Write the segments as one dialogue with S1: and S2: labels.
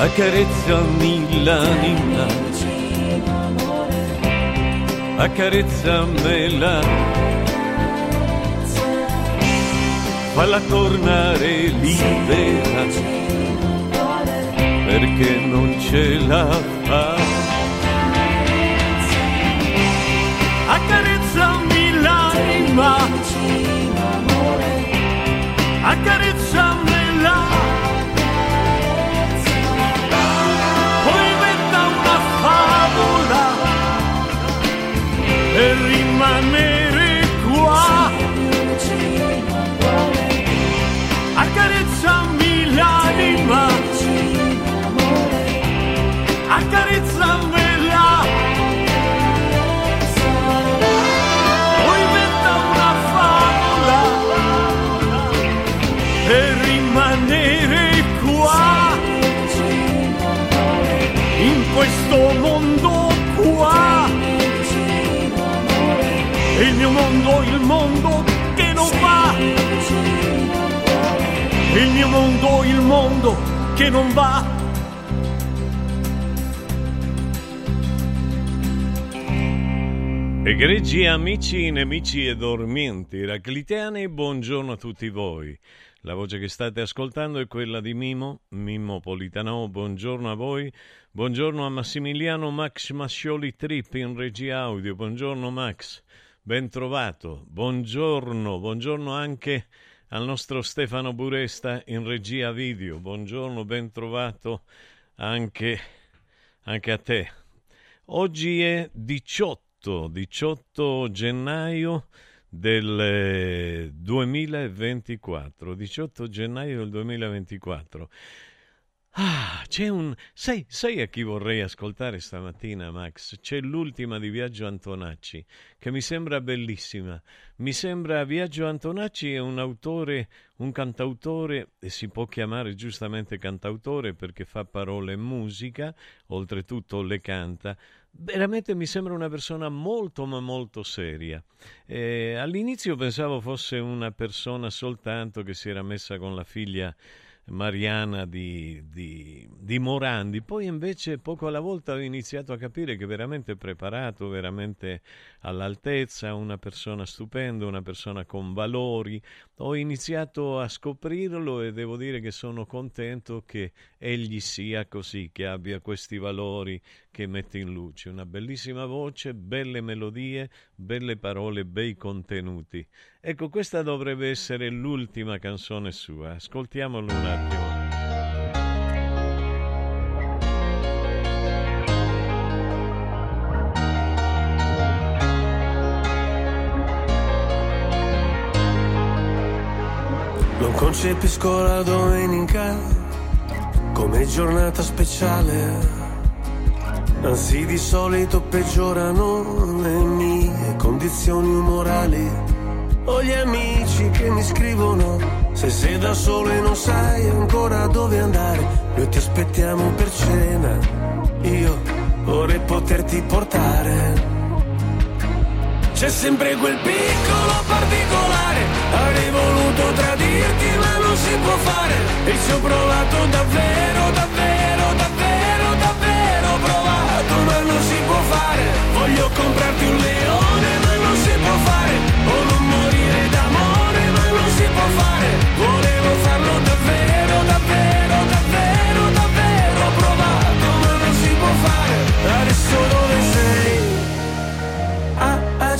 S1: Accarezzami l'anima, accarezzamela, falla tornare libera perché non ce la fa. Accarezzami l'anima, accarezzamela. Rimanere che non va.
S2: Egregi amici, nemici e dormienti, raclitiani, buongiorno a tutti voi. La voce che state ascoltando è quella di Mimo, Mimmo Politano, buongiorno a voi, buongiorno a Massimiliano Max Mascioli Trip in regia audio, buongiorno Max, ben trovato, buongiorno, buongiorno anche al nostro Stefano Buresta in regia video, buongiorno, ben trovato anche, anche a te. Oggi è 18 18, 18 gennaio
S1: del 2024, 18 gennaio del 2024. Ah, c'è un... Sai, sai, a chi vorrei ascoltare stamattina, Max? C'è l'ultima di Viaggio Antonacci, che mi sembra bellissima. Mi sembra Viaggio Antonacci è un autore, un cantautore, e si può chiamare giustamente cantautore perché fa parole e musica, oltretutto le canta. Veramente mi sembra una persona molto ma molto seria. Eh, all'inizio pensavo fosse una persona soltanto che si era messa con la figlia Mariana di, di, di, Morandi. Poi invece poco alla volta ho iniziato a capire che veramente preparato, veramente all'altezza, una persona stupenda, una persona con valori. Ho iniziato a scoprirlo e devo dire che sono contento che egli sia così, che abbia questi valori che mette in luce. Una bellissima voce, belle melodie, belle parole, bei contenuti. Ecco, questa dovrebbe essere l'ultima canzone sua. Ascoltiamolo un attimo.
S3: Non concepisco la domenica come giornata speciale. Anzi, di solito peggiorano le mie condizioni umorali ho gli amici che mi scrivono Se sei da solo e non sai ancora dove andare Noi ti aspettiamo per cena Io vorrei poterti portare C'è sempre quel piccolo particolare. Avrei voluto tradirti ma non si può fare. E ci ho provato davvero, davvero, davvero, davvero provato ma non si può fare. Voglio comprarti un leone ma non si può fare. O non si può fare, volevo farlo davvero, davvero,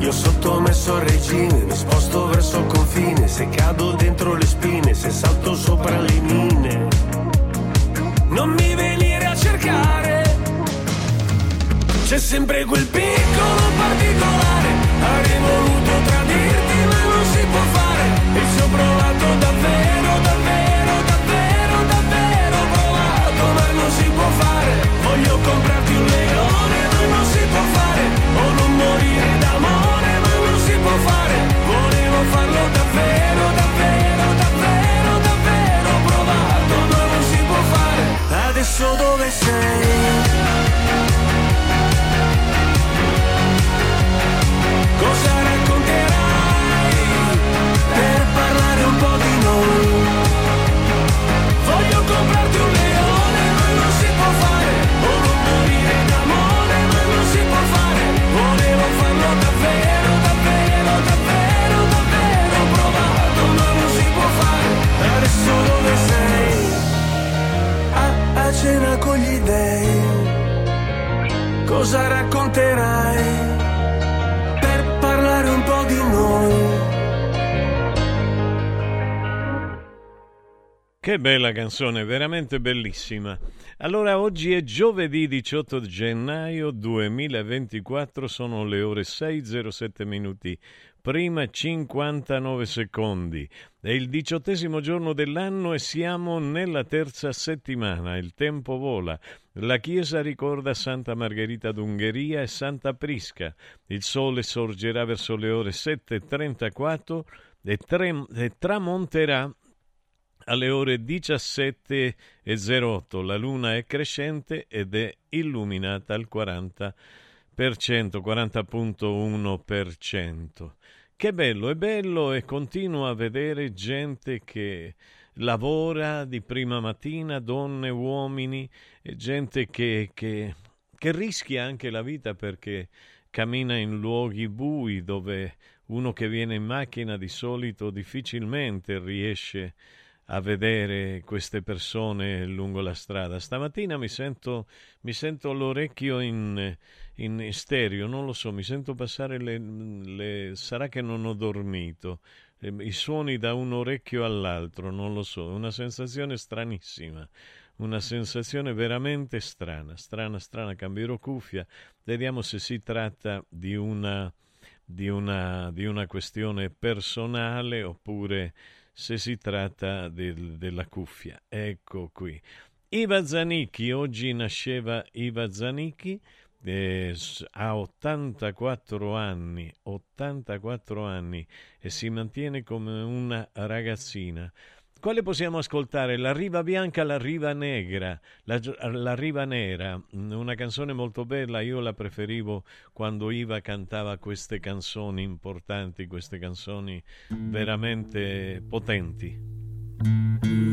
S3: Io sottomesso al regime, mi sposto verso il confine, se cado dentro le spine, se salto sopra le mine. Non mi venire a cercare, c'è sempre quel piccolo particolare, avrei voluto tradirti ma non si può fare, e ci ho provato davvero, davvero, davvero, davvero ma non si può fare. Voglio comprarti un leone ma non si può fare cena con gli dèi, cosa racconterai per parlare un po' di noi?
S1: Che bella canzone, veramente bellissima. Allora, oggi è giovedì 18 gennaio 2024, sono le ore 6.07 minuti prima 59 secondi. È il diciottesimo giorno dell'anno e siamo nella terza settimana. Il tempo vola. La chiesa ricorda Santa Margherita d'Ungheria e Santa Prisca. Il sole sorgerà verso le ore 7.34 e, tre, e tramonterà alle ore 17.08. La luna è crescente ed è illuminata al 40%, 40.1%. Che bello, è bello e continuo a vedere gente che lavora di prima mattina, donne, uomini, gente che, che, che rischia anche la vita perché cammina in luoghi bui dove uno che viene in macchina di solito difficilmente riesce
S4: a vedere queste persone lungo la strada. Stamattina mi sento, mi sento l'orecchio in, in stereo, non lo so, mi sento passare le, le... sarà che non ho dormito, i suoni da un orecchio all'altro, non lo so, è una sensazione stranissima una sensazione veramente strana, strana, strana. Cambierò cuffia, vediamo se si tratta di una, di una, di una questione personale oppure se si tratta del, della cuffia. Ecco qui. Iva Zanicchi, oggi nasceva Iva Zanicchi, eh, ha 84 anni, 84 anni e si mantiene come una ragazzina. Quale possiamo ascoltare? La riva bianca, la riva negra, la, la, riva nera, mm, una canzone molto bella, io la preferivo quando Iva cantava queste canzoni importanti, queste canzoni veramente potenti.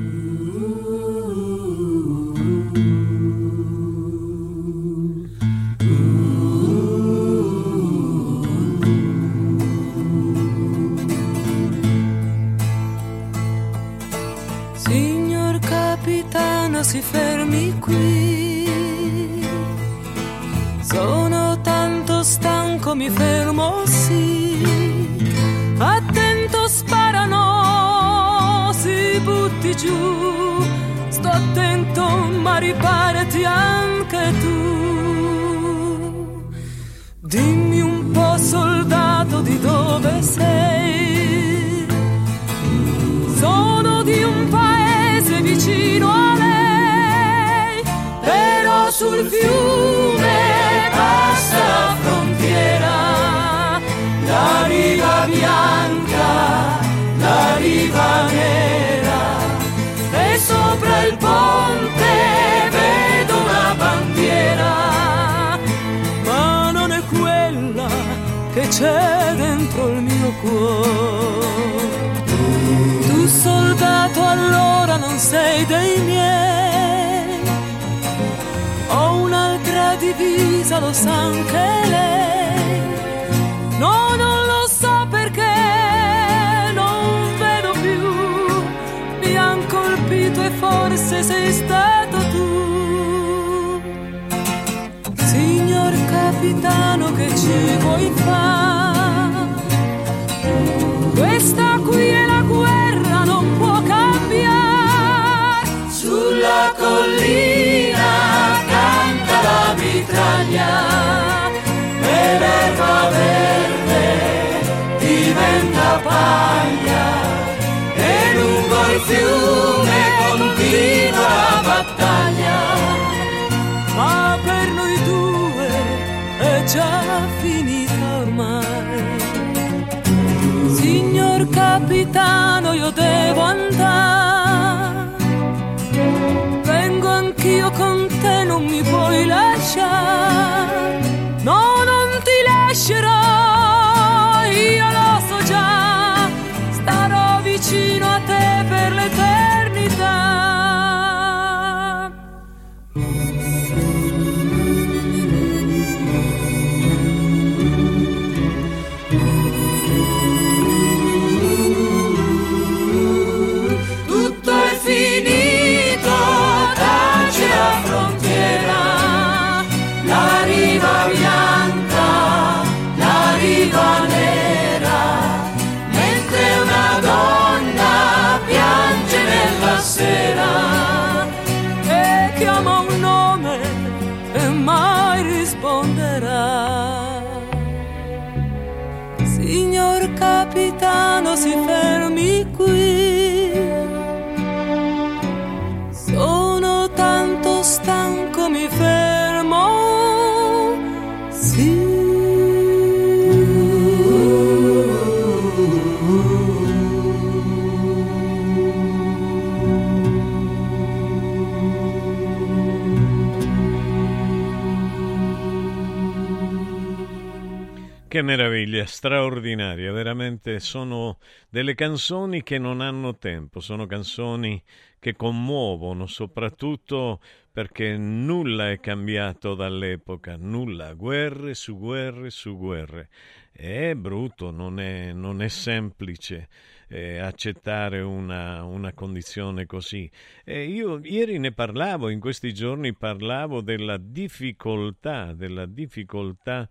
S4: Straordinaria, veramente sono delle canzoni che non hanno tempo, sono canzoni che commuovono, soprattutto perché nulla è cambiato dall'epoca, nulla, guerre su guerre su guerre. È brutto, non è, non è semplice
S1: eh, accettare una, una, condizione così. Eh, io ieri ne parlavo, in questi giorni parlavo della difficoltà, della difficoltà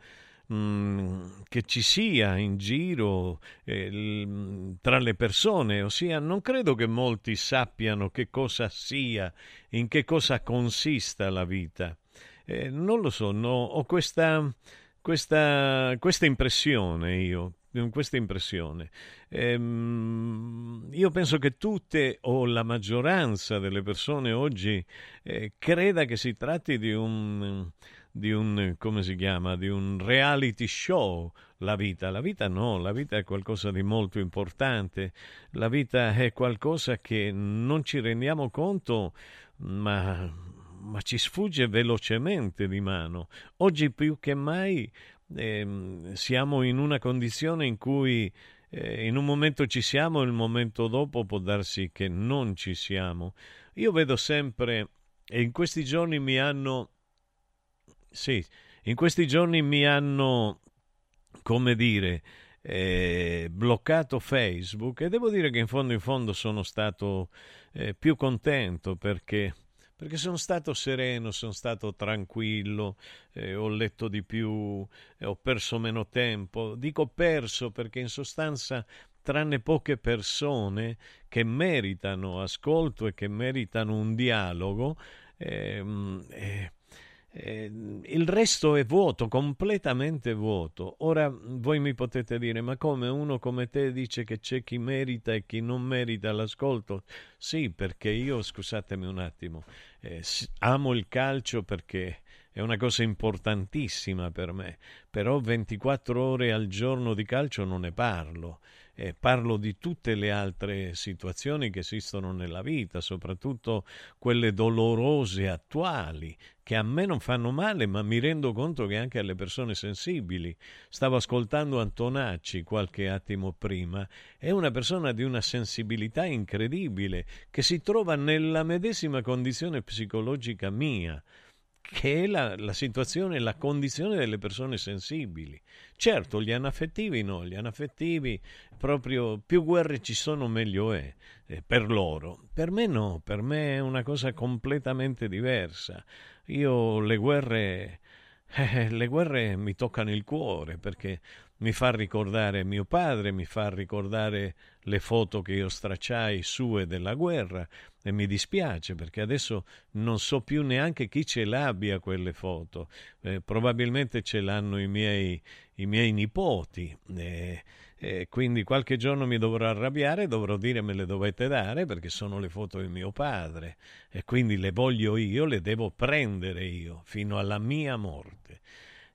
S1: mm, che ci sia in giro eh, tra le persone, ossia non credo che molti sappiano che cosa sia, in che cosa consista la vita. Eh, non lo so, no, ho questa, questa, questa impressione io, questa impressione. Ehm, io penso che tutte o la maggioranza delle persone oggi eh, creda che si tratti di un, di un, come si chiama, di un reality show. La vita, la vita no, la vita è qualcosa di molto importante, la vita è qualcosa che non ci rendiamo conto, ma ma ci sfugge velocemente di mano. Oggi più che mai eh, siamo in una condizione in cui eh, in un momento ci siamo e il momento dopo può darsi che non ci siamo. Io vedo sempre, e in questi giorni mi hanno, sì, in questi giorni mi hanno, come dire, eh, bloccato Facebook e devo dire che in fondo in fondo sono stato eh, più contento perché perché sono stato sereno, sono stato tranquillo, eh, ho letto di più, eh, ho perso meno tempo. Dico perso perché in sostanza, tranne poche persone che meritano ascolto e che meritano un dialogo, ehm, eh, eh, il resto è vuoto, completamente vuoto. Ora voi mi potete dire, ma come uno come te dice che c'è chi merita e chi non merita l'ascolto? Sì, perché io, scusatemi un attimo, eh, amo il calcio perché è una cosa importantissima per me, però 24 ore al giorno di calcio non ne parlo eh, parlo di tutte le altre situazioni che esistono nella vita, soprattutto quelle dolorose attuali, che a me non fanno male, ma mi rendo conto che anche alle persone sensibili. Stavo ascoltando Antonacci qualche attimo prima, è una persona di una sensibilità incredibile, che si trova nella medesima condizione psicologica mia che è la, la, situazione, la condizione delle persone sensibili. Certo, gli anaffettivi no, gli anaffettivi proprio più guerre ci sono meglio è eh, per loro. Per me no, per me è una cosa completamente diversa. Io le guerre, eh, le guerre mi toccano il cuore perché mi fa ricordare mio padre, mi fa ricordare le foto che io stracciai sue della guerra e mi dispiace perché adesso non so più neanche chi ce l'abbia quelle foto. Eh, probabilmente ce l'hanno i miei, i miei nipoti. Eh, eh, quindi qualche giorno mi dovrò arrabbiare dovrò dire me le dovete dare perché sono le foto di mio padre e quindi le voglio io, le devo prendere io fino alla mia morte.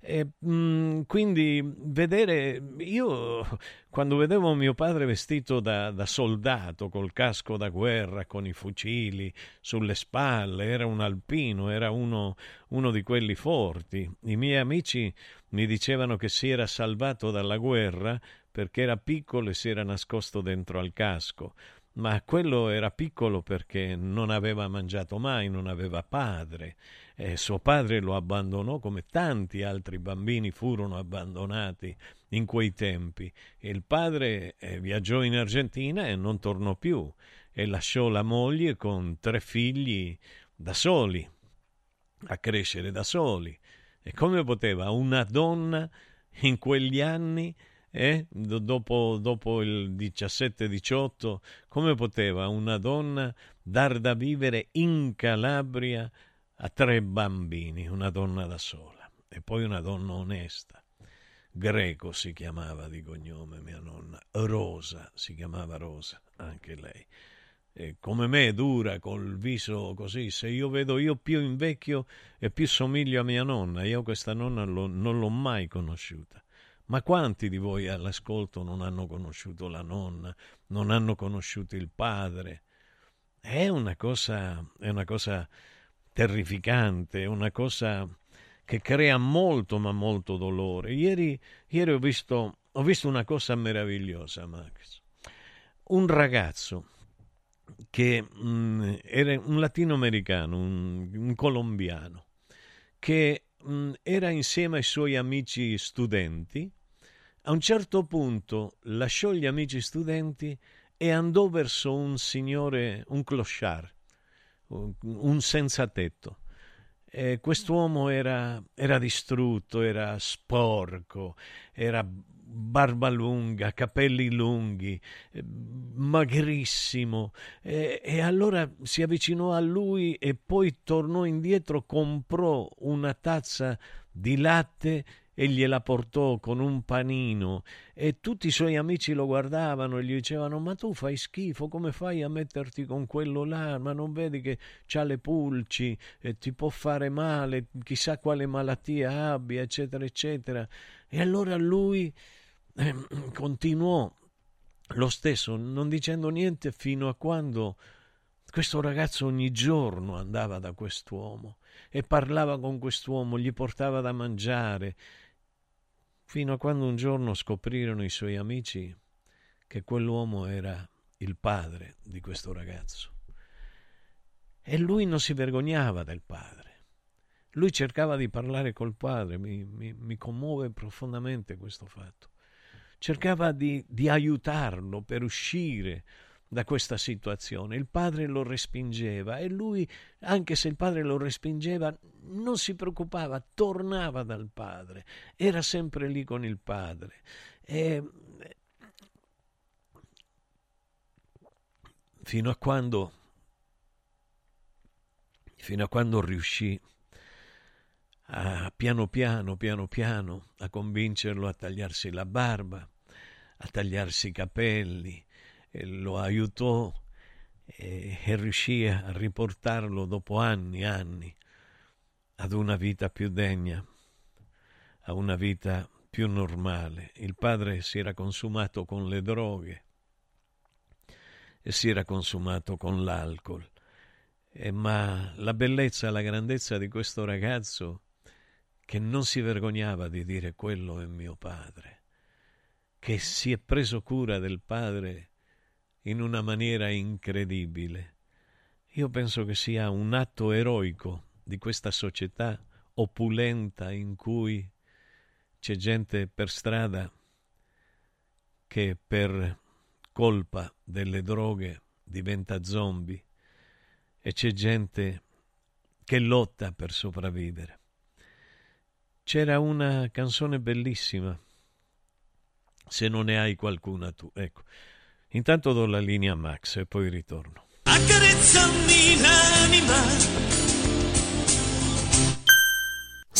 S1: E, mh, mm, quindi vedere, io quando vedevo mio padre vestito da, da, soldato, col casco da guerra, con i fucili sulle spalle, era un alpino, era uno, uno di quelli forti. I miei amici mi dicevano che si era salvato dalla guerra perché era piccolo e si era nascosto dentro al casco ma quello era piccolo perché non aveva mangiato mai, non aveva padre. E suo padre lo abbandonò come tanti altri bambini furono abbandonati in quei tempi. Il padre eh, viaggiò in Argentina e non tornò più e lasciò la moglie con tre figli da soli, a crescere da soli. E come poteva una donna in quegli anni eh? dopo, dopo il 17-18, come poteva una donna dar da vivere in Calabria a tre bambini, una donna da sola, e poi una donna onesta. Greco si chiamava di cognome mia nonna, Rosa si chiamava Rosa, anche lei. E come me, dura, col viso così, se io vedo io più invecchio e più somiglio a mia nonna, io questa nonna lo, non l'ho mai conosciuta. Ma quanti di voi all'ascolto non hanno conosciuto la nonna, non hanno conosciuto il padre? È una cosa, è una cosa terrificante, è una cosa che crea molto ma molto dolore. Ieri, ieri ho, visto, ho visto una cosa meravigliosa, Max. Un ragazzo che mh, mm, era un latinoamericano, un, un colombiano, che mh, mm, era insieme ai suoi amici studenti a un certo punto lasciò gli amici studenti e andò verso un signore, un clochard, un senza tetto. E quest'uomo era, era distrutto, era sporco, era barba lunga, capelli lunghi, magrissimo. E, e, allora si avvicinò a lui e poi tornò indietro, comprò una tazza di latte e gliela portò con un panino e tutti i suoi amici lo guardavano e gli dicevano ma tu fai schifo, come fai a metterti con quello là? Ma non vedi che c'ha le pulci e ti può fare male, chissà quale malattia abbia, eccetera, eccetera. E allora lui eh, continuò lo stesso, non dicendo niente fino a quando questo ragazzo ogni giorno andava da quest'uomo e parlava con quest'uomo, gli portava da mangiare, fino a quando un giorno scoprirono i suoi amici che quell'uomo era il padre di questo ragazzo. E lui non si vergognava del padre. Lui cercava di parlare col padre, mi, mi, mi commuove profondamente questo fatto cercava di, di aiutarlo per uscire da questa situazione. Il padre lo respingeva e lui, anche se il padre lo respingeva, non si preoccupava, tornava dal padre, era sempre lì con il padre. E fino a quando fino a quando riuscì a piano piano, piano piano, a convincerlo a tagliarsi la barba, a tagliarsi i capelli, lo aiutò e, e riuscì a riportarlo dopo anni e anni ad una vita più degna, a una vita più normale. Il padre si era consumato con le droghe e si era consumato con l'alcol. Eh, ma la bellezza la grandezza di questo ragazzo che non si vergognava di dire quello è mio padre che si è preso cura del padre in una maniera incredibile. Io penso che sia un atto eroico di questa società opulenta in cui c'è gente per strada che per colpa delle droghe diventa zombie e c'è gente che lotta per sopravvivere. C'era una canzone bellissima se non ne hai qualcuna tu. Ecco. Intanto do la linea a Max e poi ritorno.
S5: Accarezzami l'anima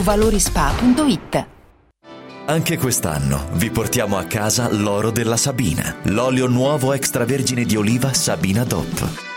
S6: valorispa.it.
S7: Anche quest'anno vi portiamo a casa l'oro della Sabina, l'olio nuovo extravergine di oliva Sabina DOP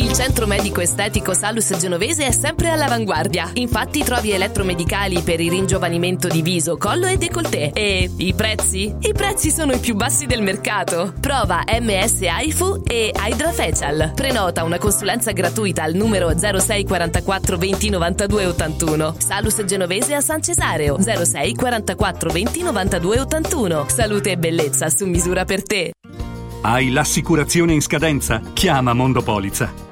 S8: Il centro medico estetico Salus Genovese è sempre all'avanguardia. Infatti trovi elettromedicali per il ringiovanimento di viso, collo e décolleté. E i prezzi? I prezzi sono i più bassi del mercato. Prova MS AIFU e Hydra Facial. Prenota una consulenza gratuita al numero 06 44 20 92 81. Salus Genovese a San Cesareo 06 44 20 92 81. Salute e bellezza su misura per te.
S9: Hai l'assicurazione in scadenza? Chiama Mondopolizza.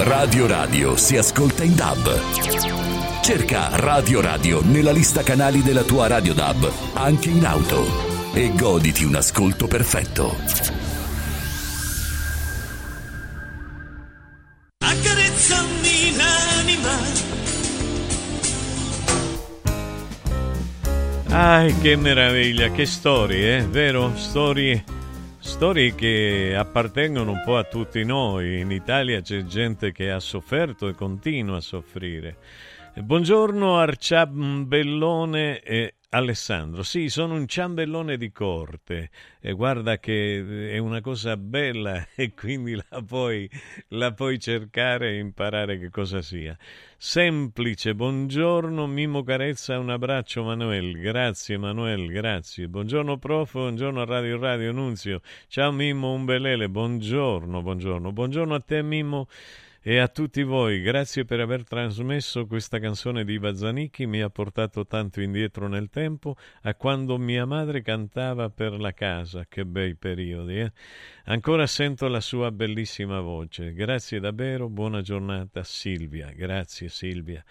S10: Radio Radio si ascolta in DAB. Cerca Radio Radio nella lista canali della tua Radio DAB, anche in auto, e goditi un ascolto perfetto.
S5: Accarezzami l'anima.
S1: Ah, che meraviglia, che storie, eh? vero? Storie, storie che appartengono un po' a tutti noi. In Italia c'è gente che ha sofferto e continua a soffrire. Buongiorno Arciambellone e Alessandro. Sì, sono un ciambellone di corte e guarda che è una cosa bella e quindi la puoi, la puoi cercare e imparare che cosa sia. Semplice, buongiorno Mimo Carezza, un abbraccio Manuel, grazie Manuel, grazie. Buongiorno prof, buongiorno a Radio Radio Nunzio. Ciao Mimmo Umbelele, buongiorno, buongiorno. Buongiorno a te Mimmo. E a tutti voi, grazie per aver trasmesso questa canzone di Iva Zanicchi, mi ha portato tanto indietro nel tempo a quando mia madre cantava per la casa, che bei periodi. Eh? Ancora sento la sua bellissima voce. Grazie davvero, buona giornata Silvia, grazie Silvia.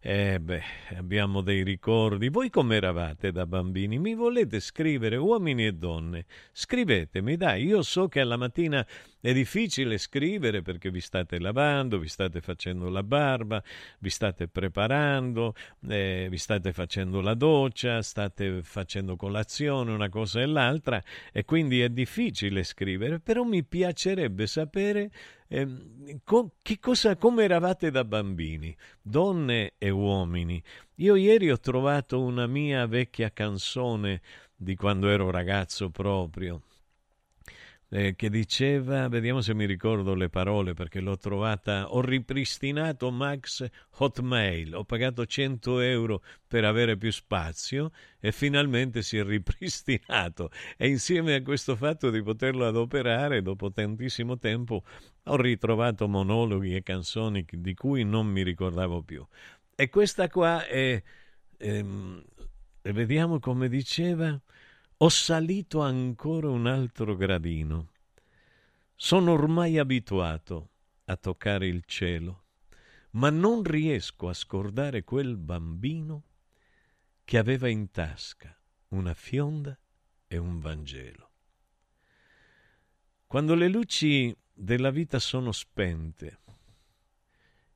S1: Eh beh, abbiamo dei ricordi. Voi come eravate da bambini? Mi volete scrivere, uomini e donne? Scrivetemi, dai, io so che alla mattina è difficile scrivere perché vi state lavando, vi state facendo la barba, vi state preparando, eh, vi state facendo la doccia, state facendo colazione, una cosa e l'altra, e quindi è difficile scrivere, però mi piacerebbe sapere eh, cosa, come eravate da bambini, donne e uomini. Io ieri ho trovato una mia vecchia canzone di quando ero ragazzo proprio eh, che diceva, vediamo se mi ricordo le parole perché l'ho trovata, ho ripristinato Max Hotmail, ho pagato 100 euro per avere più spazio e finalmente si è ripristinato e insieme a questo fatto di poterlo adoperare dopo tantissimo tempo ho ritrovato monologhi e canzoni di cui non mi ricordavo più. E questa qua è, ehm, vediamo come diceva, ho salito ancora un altro gradino. Sono ormai abituato a toccare il cielo, ma non riesco a scordare quel bambino che aveva in tasca una fionda e un Vangelo. Quando le luci della vita sono spente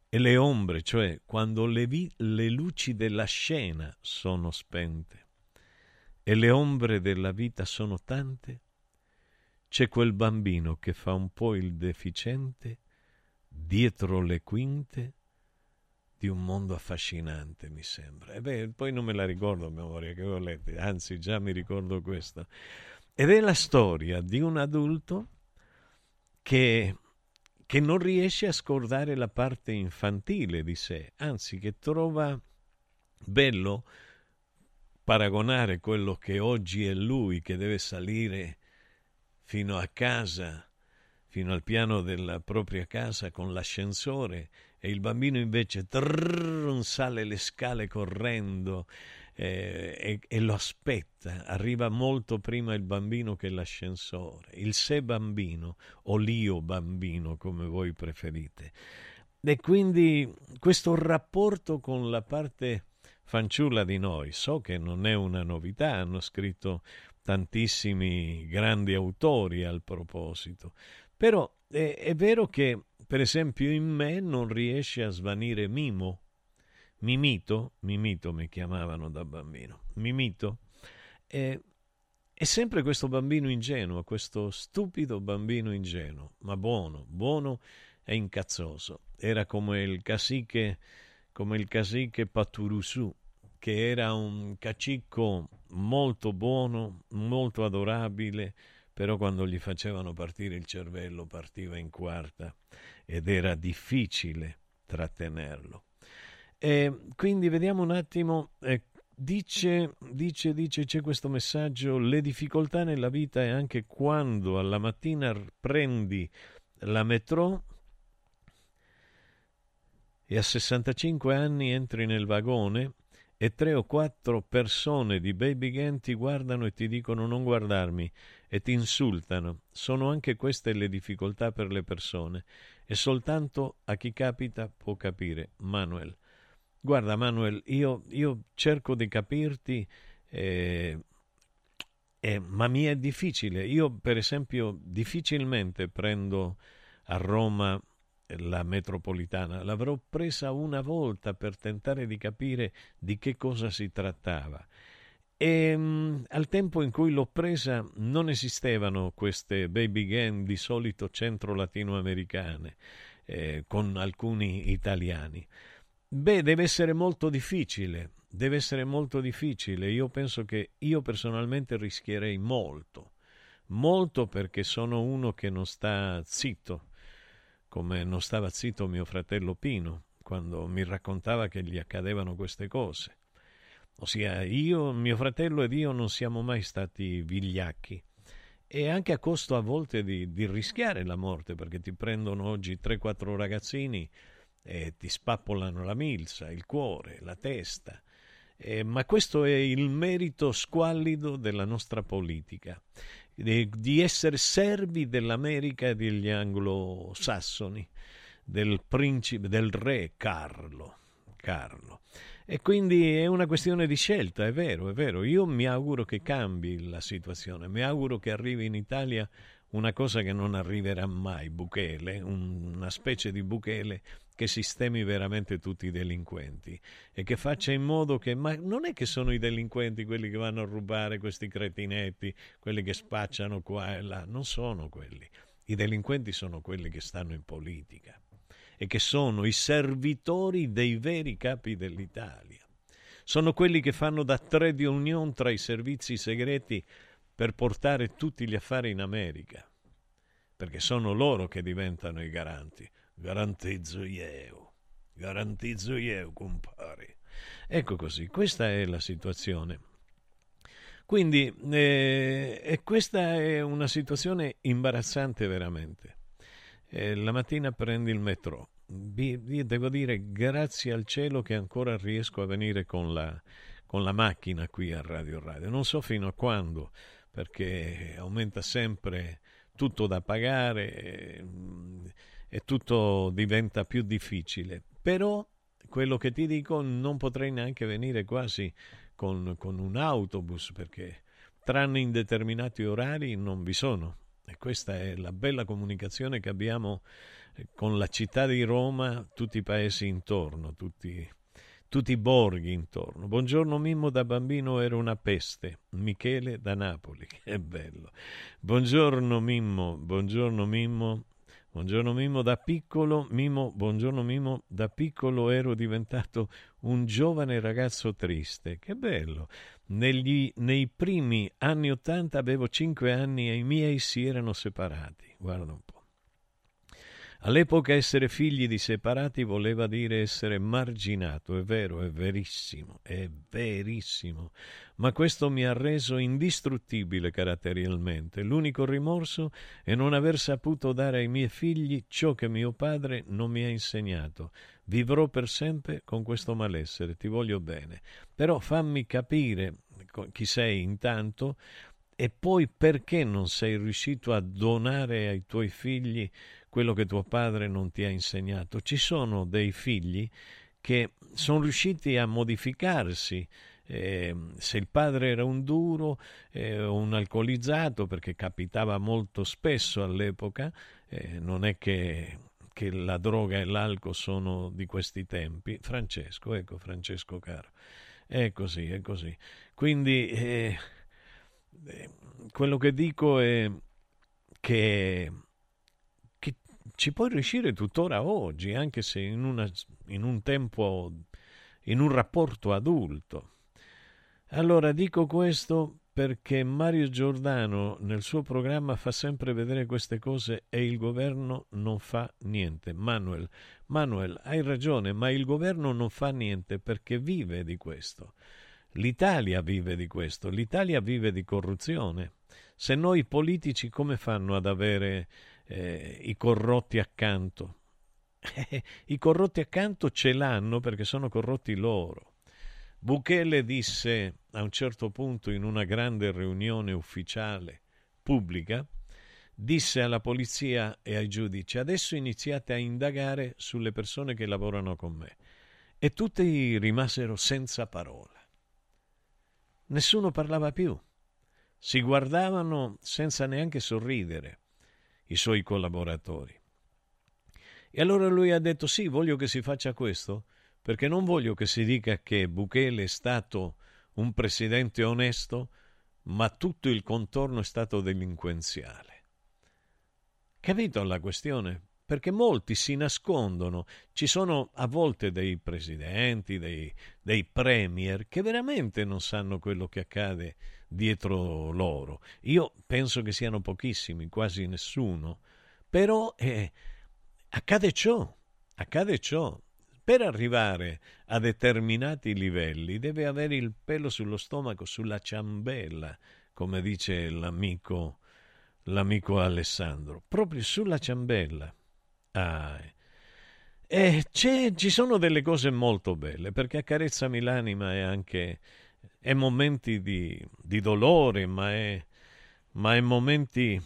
S1: e le ombre, cioè quando le, vi- le luci della scena sono spente, e le ombre della vita sono tante, c'è quel bambino che fa un po' il deficiente dietro le quinte di un mondo affascinante, mi sembra. E beh, poi non me la ricordo a memoria che ho letto, anzi già mi ricordo questo. Ed è la storia di un adulto che, che non riesce a scordare la parte infantile di sé, anzi che trova bello paragonare quello che oggi è lui che deve salire fino a casa, fino al piano della propria casa con l'ascensore e il bambino invece trrr, sale le scale correndo eh, e, e, lo aspetta. Arriva molto prima il bambino che l'ascensore, il sé bambino o l'io bambino come voi preferite. E quindi questo rapporto con la parte fanciulla di noi, so che non è una novità, hanno scritto tantissimi grandi autori al proposito, però è, è vero che per esempio in me non riesce a svanire Mimo. Mimito, Mimito mi chiamavano da bambino, Mimito, è, è sempre questo bambino ingenuo, questo stupido bambino ingenuo, ma buono, buono e incazzoso. Era come il caciche, come il caciche Paturusù, che era un cacicco molto buono, molto adorabile, però quando gli facevano partire il cervello partiva in quarta ed era difficile trattenerlo. E quindi vediamo un attimo, eh, dice, dice, dice, c'è questo messaggio, le difficoltà nella vita è anche quando alla mattina prendi la metro e a 65 anni entri nel vagone e tre o quattro persone di Baby Gang ti guardano e ti dicono non guardarmi e ti insultano. Sono anche queste le difficoltà per le persone e soltanto a chi capita può capire. Manuel. Guarda Manuel, io, io cerco di capirti, eh, eh, ma mi è difficile. Io per esempio difficilmente prendo a Roma la metropolitana, l'avrò presa una volta per tentare di capire di che cosa si trattava. E um, al tempo in cui l'ho presa non esistevano queste baby gang di solito centro-latinoamericane, eh, con alcuni italiani. Beh, deve essere molto difficile, deve essere molto difficile. Io penso che io personalmente rischierei molto, molto perché sono uno che non sta zitto come non stava zitto mio fratello Pino quando mi raccontava che gli accadevano queste cose. Ossia, io, mio fratello ed io non siamo mai stati vigliacchi e anche a costo a volte di, di rischiare la morte perché ti prendono oggi 3-4 ragazzini e ti spappolano la milza, il cuore, la testa. Eh, ma questo è il merito squallido della nostra politica di, essere servi dell'America e degli anglosassoni, del principe, del re Carlo. Carlo. E quindi è una questione di scelta, è vero, è vero. Io mi auguro che cambi la situazione, mi auguro che arrivi in Italia una cosa che non arriverà mai, Bukele, una specie di Bukele che sistemi veramente tutti i delinquenti e che faccia in modo che, ma non è che sono i delinquenti quelli che vanno a rubare questi cretinetti, quelli che spacciano qua e là, non sono quelli. I delinquenti sono quelli che stanno in politica e che sono i servitori dei veri capi dell'Italia. Sono quelli che fanno da trade union tra i servizi segreti per portare tutti gli affari in America, perché sono loro che diventano i garanti garantizzo io, garantizzo io, compare. Ecco così, questa è la situazione. Quindi eh, questa è una situazione imbarazzante veramente. Eh, la mattina prendi il metro. Devo dire grazie al cielo che ancora riesco a venire con la, con la macchina qui a Radio Radio. Non so fino a quando, perché aumenta sempre tutto da pagare. Eh, e tutto diventa più difficile. Però quello che ti dico non potrei neanche venire quasi con, con un autobus perché tranne in determinati orari non vi sono. E questa è la bella comunicazione che abbiamo eh, con la città di Roma, tutti i paesi intorno, tutti, tutti i borghi intorno. Buongiorno Mimmo, da bambino ero una peste. Michele da Napoli, che bello. Buongiorno Mimmo, buongiorno Mimmo. Buongiorno Mimmo, da piccolo, Mimmo, buongiorno Mimmo, da piccolo ero diventato un giovane ragazzo triste. Che bello. Negli, nei primi anni Ottanta avevo cinque anni e i miei si erano separati. Guarda un po'. All'epoca essere figli di separati voleva dire essere marginato, è vero, è verissimo, è verissimo, ma questo mi ha reso indistruttibile caratterialmente. L'unico rimorso è non aver saputo dare ai miei figli ciò che mio padre non mi ha insegnato. Vivrò per sempre con questo malessere, ti voglio bene, però fammi capire chi sei intanto e poi perché non sei riuscito a donare ai tuoi figli quello che tuo padre non ti ha insegnato. Ci sono dei figli che sono riusciti a modificarsi. Eh, se il padre era un duro eh, un alcolizzato, perché capitava molto spesso all'epoca, eh, non è che, che la droga e l'alcol sono di questi tempi. Francesco, ecco Francesco caro, è così, è così. Quindi eh, eh, quello che dico è che ci puoi riuscire tuttora oggi, anche se in, una, in un tempo, in un rapporto adulto. Allora dico questo perché Mario Giordano nel suo programma fa sempre vedere queste cose e il governo non fa niente. Manuel, Manuel, hai ragione, ma il governo non fa niente perché vive di questo. L'Italia vive di questo, l'Italia vive di corruzione. Se noi politici come fanno ad avere eh, i corrotti accanto. I corrotti accanto ce l'hanno perché sono corrotti loro. Bukele disse a un certo punto in una grande riunione ufficiale pubblica, disse alla polizia e ai giudici adesso iniziate a indagare sulle persone che lavorano con me. E tutti rimasero senza parola. Nessuno parlava più. Si guardavano senza neanche sorridere i suoi collaboratori. E allora lui ha detto sì, voglio che si faccia questo, perché non voglio che si dica che Bukele è stato un presidente onesto, ma tutto il contorno è stato delinquenziale. Capito la questione? Perché molti si nascondono. Ci sono a volte dei presidenti, dei, dei premier che veramente non sanno quello che accade dietro loro. Io penso che siano pochissimi, quasi nessuno, però eh, accade ciò, accade ciò. Per arrivare a determinati livelli deve avere il pelo sullo stomaco, sulla ciambella, come dice l'amico, l'amico Alessandro, proprio sulla ciambella. Ah, e ci sono delle cose molto belle, perché accarezzami l'anima è anche è momenti di, di dolore, ma è, ma è momenti...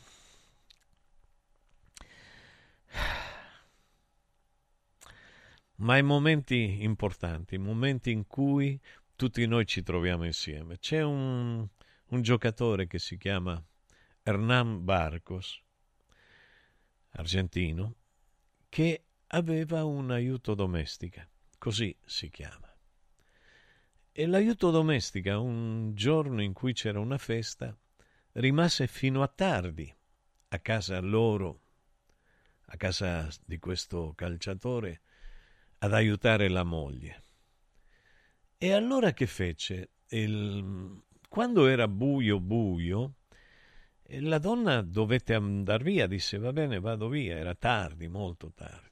S1: ma è momenti importanti, momenti in cui tutti noi ci troviamo insieme. C'è un, un giocatore che si chiama Hernán Barcos, argentino, che aveva un aiuto domestica, così si chiama. E l'aiuto domestica, un giorno in cui c'era una festa, rimase fino a tardi a casa loro, a casa di questo calciatore, ad aiutare la moglie. E allora che fece? Il... Quando era buio buio, la donna dovette andare via, disse va bene, vado via, era tardi, molto tardi.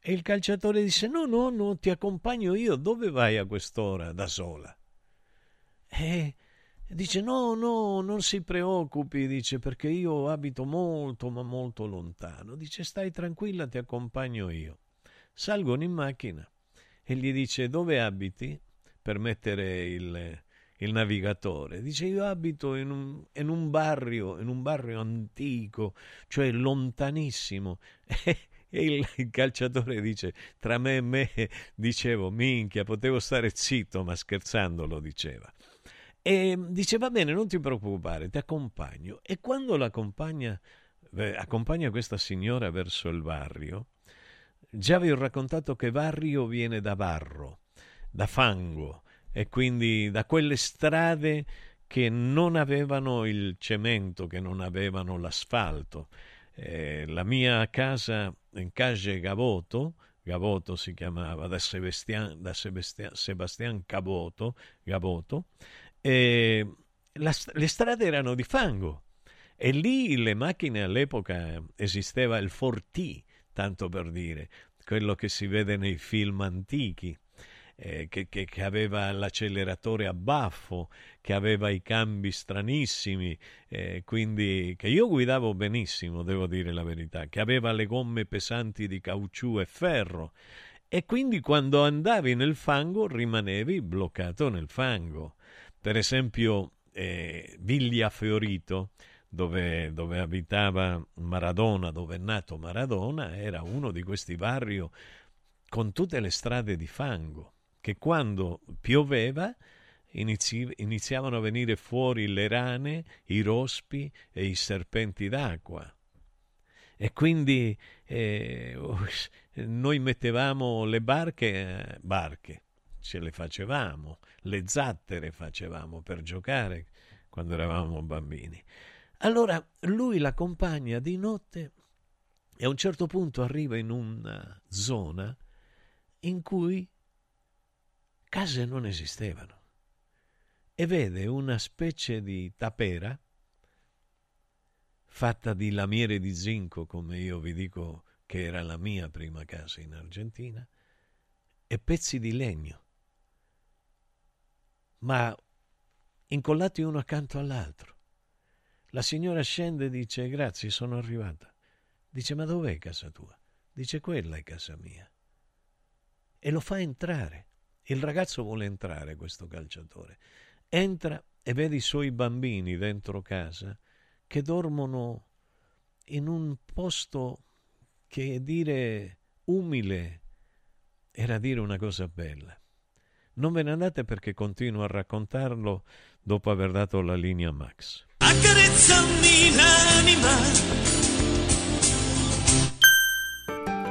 S1: E il calciatore disse: No, no, no, ti accompagno io. Dove vai a quest'ora da sola? E dice: No, no, non si preoccupi, dice, perché io abito molto, ma molto lontano. Dice: Stai tranquilla, ti accompagno io. Salgono in macchina e gli dice: Dove abiti? Per mettere il, il navigatore. Dice: Io abito in un, in un barrio, in un barrio antico, cioè lontanissimo. E il, il, calciatore dice: Tra me e me dicevo, minchia, potevo stare zitto, ma scherzando lo diceva. E dice: Va bene, non ti preoccupare, ti accompagno. E quando l'accompagna, eh, accompagna questa signora verso il barrio, già vi ho raccontato che barrio viene da barro. da fango e quindi da quelle strade che non avevano il cemento, che non avevano l'asfalto. Eh, la mia casa in Cage Gavoto, Gavoto si chiamava da Sebastian, da Sebastian, Sebastian Gavoto, Gavoto e la, le strade erano di fango e lì le macchine all'epoca esisteva il Forti, tanto per dire, quello che si vede nei film antichi eh, che, che, che, aveva l'acceleratore a baffo, che aveva i cambi stranissimi, eh, quindi che io guidavo benissimo, devo dire la verità, che aveva le gomme pesanti di caucciù e ferro. E quindi quando andavi nel fango rimanevi bloccato nel fango. Per esempio, eh, Viglia Fiorito, dove, dove, abitava Maradona, dove è nato Maradona, era uno di questi barri con tutte le strade di fango che quando pioveva inizi- iniziavano a venire fuori le rane, i rospi e i serpenti d'acqua. E quindi eh, noi mettevamo le barche, barche, ce le facevamo, le zattere facevamo per giocare quando eravamo bambini. Allora lui l'accompagna di notte e a un certo punto arriva in una zona in cui case non esistevano e vede una specie di tapera fatta di lamiere di zinco, come io vi dico che era la mia prima casa in Argentina, e pezzi di legno, ma incollati uno accanto all'altro. La signora scende e dice grazie, sono arrivata. Dice ma dov'è casa tua? Dice quella è casa mia. E lo fa entrare. Il ragazzo vuole entrare, questo calciatore. Entra e vede i suoi bambini dentro casa che dormono in un posto che dire umile era dire una cosa bella. Non ve ne andate perché continuo a raccontarlo dopo aver dato la linea Max.
S5: Accarezzami l'anima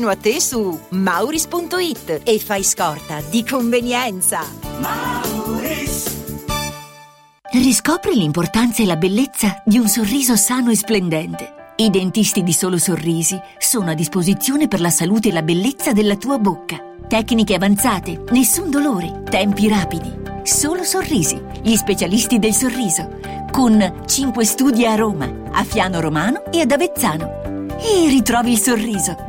S11: vicino a te su mauris.it e fai scorta di convenienza. Mauris.
S12: Riscopri l'importanza e la bellezza di un sorriso sano e splendente. I dentisti di Solo Sorrisi sono a disposizione per la salute e la bellezza della tua bocca. Tecniche avanzate, nessun dolore, tempi rapidi. Solo Sorrisi, gli specialisti del sorriso, con 5 studi a Roma, a Fiano Romano e ad Avezzano. E ritrovi il sorriso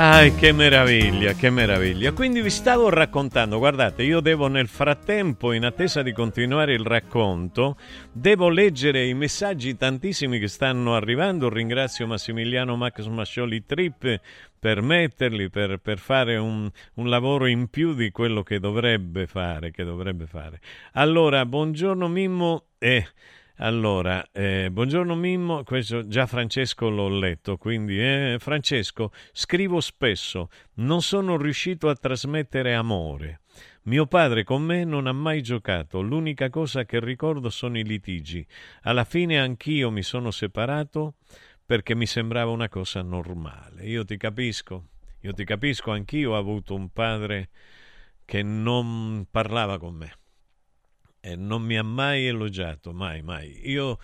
S1: Ah, che meraviglia, che meraviglia. Quindi vi stavo raccontando, guardate, io devo nel frattempo, in attesa di continuare il racconto, devo leggere i messaggi tantissimi che stanno arrivando. Ringrazio Massimiliano Max Mascioli Trip per metterli, per, per fare un, un, lavoro in più di quello che dovrebbe fare, che dovrebbe fare. Allora, buongiorno Mimmo. Eh, allora, eh, buongiorno Mimmo, questo già Francesco l'ho letto, quindi eh, Francesco, scrivo spesso, non sono riuscito a trasmettere amore. Mio padre con me non ha mai giocato, l'unica cosa che ricordo sono i litigi. Alla fine anch'io mi sono separato perché mi sembrava una cosa normale. Io ti capisco, io ti capisco, anch'io ho avuto un padre che non parlava con me e non mi ha mai elogiato, mai, mai. Io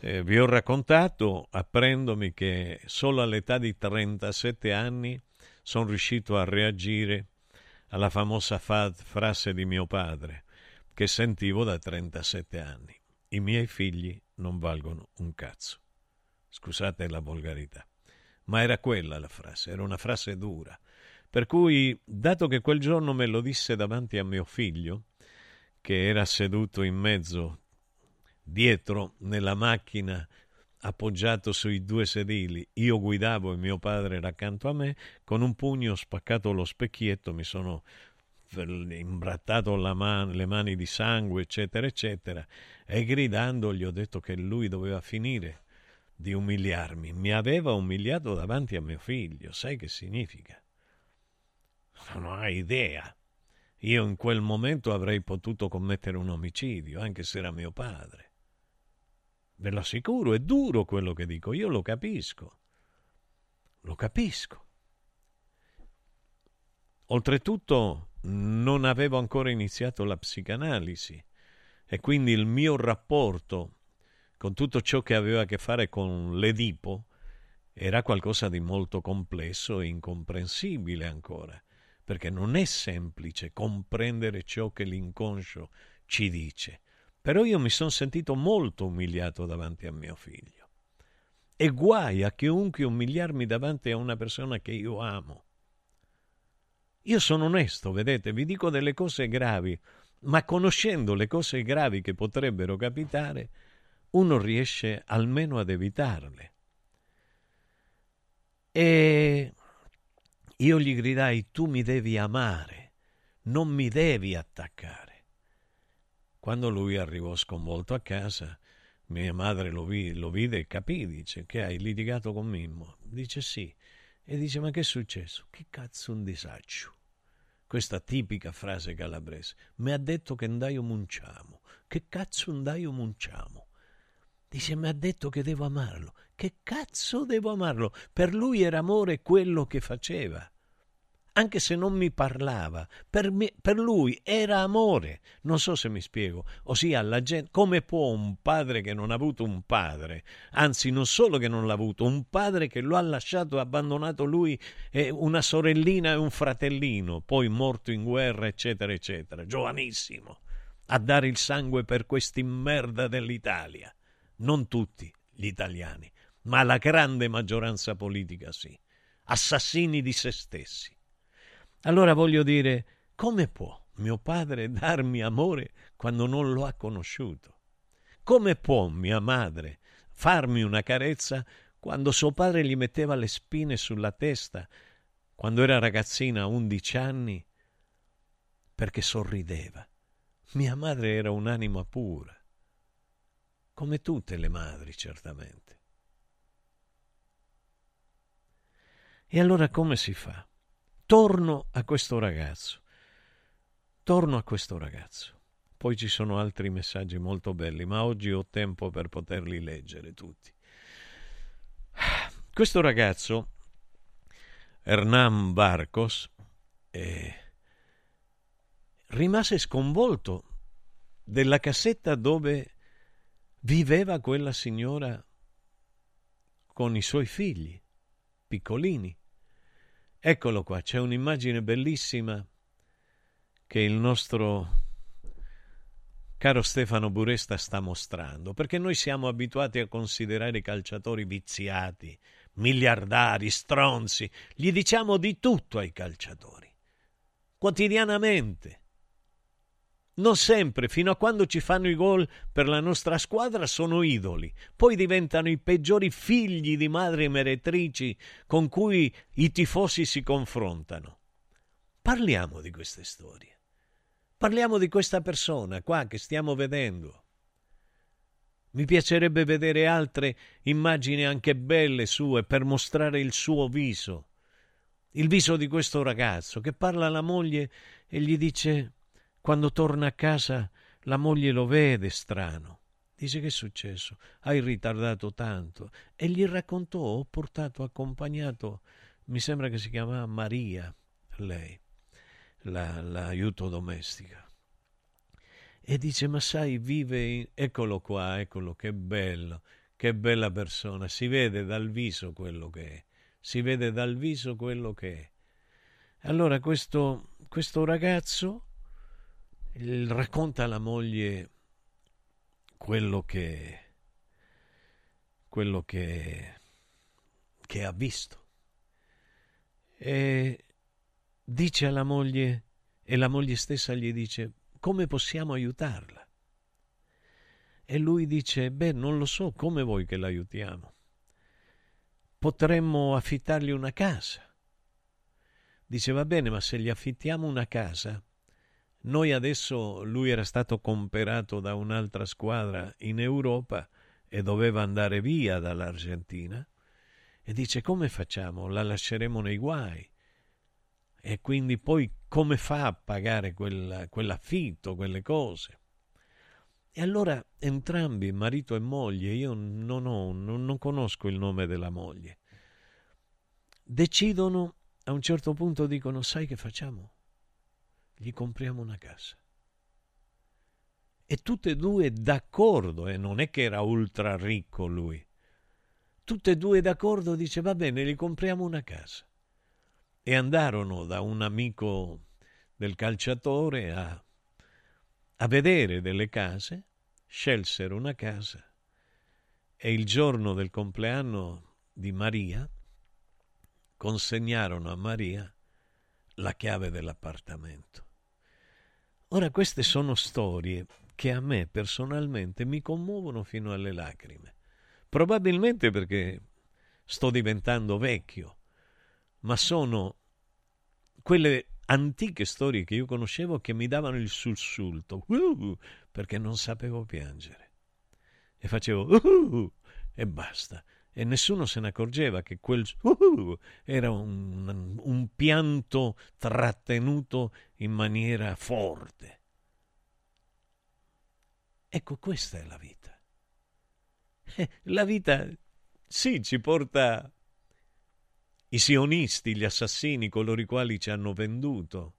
S1: eh, vi ho raccontato, apprendomi che solo all'età di 37 anni sono riuscito a reagire alla famosa fa- frase di mio padre, che sentivo da 37 anni. I miei figli non valgono un cazzo. Scusate la volgarità. Ma era quella la frase, era una frase dura. Per cui, dato che quel giorno me lo disse davanti a mio figlio, che era seduto in mezzo, dietro, nella macchina, appoggiato sui due sedili. Io guidavo e mio padre era accanto a me. Con un pugno ho spaccato lo specchietto, mi sono imbrattato man- le mani di sangue, eccetera, eccetera. E gridando gli ho detto che lui doveva finire di umiliarmi. Mi aveva umiliato davanti a mio figlio. Sai che significa? Non hai idea. Io in quel momento avrei potuto commettere un omicidio, anche se era mio padre. Ve lo assicuro, è duro quello che dico, io lo capisco. Lo capisco. Oltretutto non avevo ancora iniziato la psicanalisi e quindi il mio rapporto con tutto ciò che aveva a che fare con l'Edipo era qualcosa di molto complesso e incomprensibile ancora perché non è semplice comprendere ciò che l'inconscio ci dice. Però io mi sono sentito molto umiliato davanti a mio figlio. E guai a chiunque umiliarmi davanti a una persona che io amo. Io sono onesto, vedete, vi dico delle cose gravi, ma conoscendo le cose gravi che potrebbero capitare, uno riesce almeno ad evitarle. E io gli gridai, tu mi devi amare, non mi devi attaccare. Quando lui arrivò sconvolto a casa, mia madre lo, vi, lo vide e capì, dice, che hai litigato con Mimmo? Dice sì. E dice, ma che è successo? Che cazzo un disagio? Questa tipica frase calabrese. Mi ha detto che andaio munciamo. Che cazzo andaio munciamo? Dice, mi ha detto che devo amarlo. Che cazzo devo amarlo? Per lui era amore quello che faceva. anche se non mi parlava, per, me, per, lui era amore. Non so se mi spiego. Ossia, la gente, come può un padre che non ha avuto un padre, anzi non solo che non l'ha avuto, un padre che lo ha lasciato, ha abbandonato lui, e una sorellina e un fratellino, poi morto in guerra, eccetera, eccetera, giovanissimo, a dare il sangue per questi merda dell'Italia. Non tutti gli italiani, ma la grande maggioranza politica sì. Assassini di se stessi. Allora voglio dire, come può mio padre darmi amore quando non lo ha conosciuto? Come può mia madre farmi una carezza quando suo padre gli metteva le spine sulla testa quando era ragazzina a undici anni perché sorrideva? Mia madre era un'anima pura, come tutte le madri certamente. E allora come si fa? torno a questo ragazzo. Torno a questo ragazzo. Poi ci sono altri messaggi molto belli, ma oggi ho tempo per poterli leggere tutti. Questo ragazzo, Hernán Barcos, eh, rimase sconvolto della cassetta dove viveva quella signora con i suoi figli, piccolini. Eccolo qua, c'è un'immagine bellissima che il nostro caro Stefano Buresta sta mostrando, perché noi siamo abituati a considerare i calciatori viziati, miliardari, stronzi, gli diciamo di tutto ai calciatori, quotidianamente. Non sempre, fino a quando ci fanno i gol per la nostra squadra, sono idoli. Poi diventano i peggiori figli di madri meretrici con cui i tifosi si confrontano. Parliamo di queste storie. Parliamo di questa persona qua che stiamo vedendo. Mi piacerebbe vedere altre immagini anche belle sue per mostrare il suo viso. Il viso di questo ragazzo che parla alla moglie e gli dice quando torna a casa la moglie lo vede strano. Dice che è successo? Hai ritardato tanto. E gli raccontò, ho portato accompagnato, mi sembra che si chiamava Maria, lei, la, l'aiuto domestica. E dice, ma sai, vive, in... eccolo qua, eccolo, che bello, che bella persona, si vede dal viso quello che è, si vede dal viso quello che è. Allora questo, questo ragazzo racconta alla moglie quello che quello che, che ha visto. E dice alla moglie e la moglie stessa gli dice come possiamo aiutarla? E lui dice beh non lo so come vuoi che l'aiutiamo? Potremmo affittargli una casa. Dice va bene ma se gli affittiamo una casa noi adesso lui era stato comperato da un'altra squadra in Europa e doveva andare via dall'Argentina e dice come facciamo? La lasceremo nei guai. E quindi poi come fa a pagare quella, quell'affitto, quelle cose? E allora entrambi, marito e moglie, io non, ho, non, non conosco il nome della moglie, decidono, a un certo punto dicono, sai che facciamo? Gli compriamo una casa. E tutte e due d'accordo, e non è che era ultra ricco lui. Tutte e due d'accordo dice va bene, gli compriamo una casa. E andarono da un amico del calciatore a, a vedere delle case, scelsero una casa e il giorno del compleanno di Maria consegnarono a Maria la chiave dell'appartamento. Ora queste sono storie che a me personalmente mi commuovono fino alle lacrime. Probabilmente perché sto diventando vecchio, ma sono quelle antiche storie che io conoscevo che mi davano il sussulto, uh, perché non sapevo piangere. E facevo uh, e basta e nessuno se ne accorgeva che quel uh, era un, un pianto trattenuto in maniera forte. Ecco, questa è la vita. Eh, la vita, sì, ci porta i sionisti, gli assassini, coloro i quali ci hanno venduto.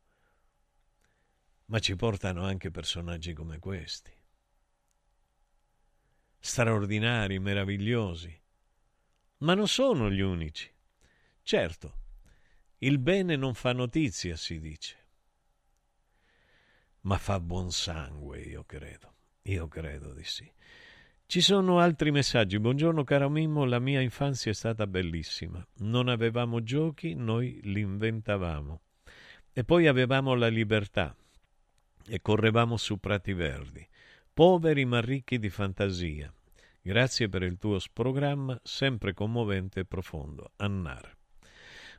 S1: Ma ci portano anche personaggi come questi. Straordinari, meravigliosi. Ma non sono gli unici. Certo, il bene non fa notizia, si dice. Ma fa buon sangue, io credo. Io credo di sì. Ci sono altri messaggi. Buongiorno caro Mimmo, la mia infanzia è stata bellissima. Non avevamo giochi, noi li inventavamo. E poi avevamo la libertà e correvamo su prati verdi, poveri ma ricchi di fantasia. Grazie per il tuo programma, sempre commovente e profondo. Annar.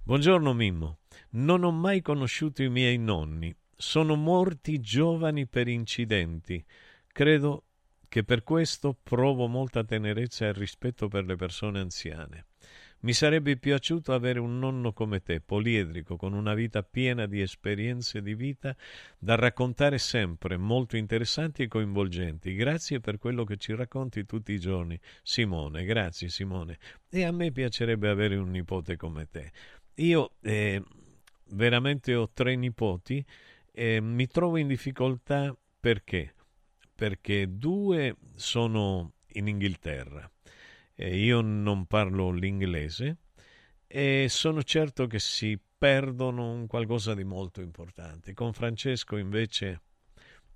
S1: Buongiorno Mimmo. Non ho mai conosciuto i miei nonni. Sono morti giovani per incidenti. Credo che per questo provo molta tenerezza e rispetto per le persone anziane. Mi sarebbe piaciuto avere un nonno come te, poliedrico, con una vita piena di esperienze di vita da raccontare sempre, molto interessanti e coinvolgenti. Grazie per quello che ci racconti tutti i giorni. Simone, grazie Simone. E a me piacerebbe avere un nipote come te. Io eh, veramente ho tre nipoti e mi trovo in difficoltà perché? perché due sono in Inghilterra io non parlo l'inglese e sono certo che si perdono un qualcosa di molto importante. Con Francesco invece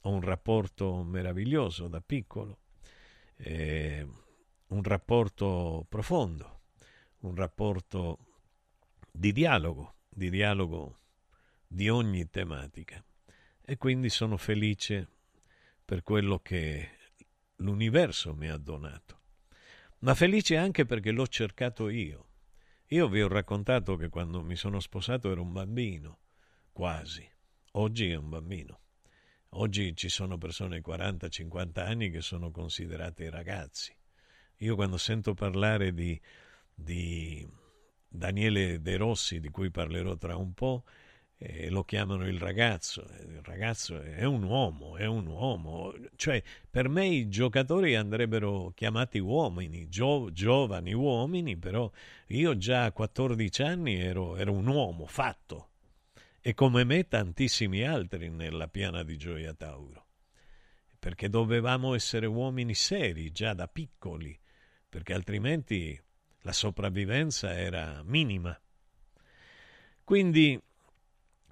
S1: ho un rapporto meraviglioso da piccolo, eh, un rapporto profondo, un rapporto di dialogo, di dialogo di ogni tematica. E quindi sono felice per quello che l'universo mi ha donato, ma felice anche perché l'ho cercato io. Io vi ho raccontato che quando mi sono sposato ero un bambino, quasi. Oggi è un bambino. Oggi ci sono persone di 40-50 anni che sono considerate ragazzi. Io quando sento parlare di, di Daniele De Rossi, di cui parlerò tra un po', eh, lo chiamano il ragazzo, il ragazzo è un uomo, è un uomo, cioè per me i giocatori andrebbero chiamati uomini, gio, giovani uomini, però io già a 14 anni ero, ero un uomo fatto. E come me tantissimi altri nella piana di Gioia Tauro, perché dovevamo essere uomini seri già da piccoli, perché altrimenti la sopravvivenza era minima. Quindi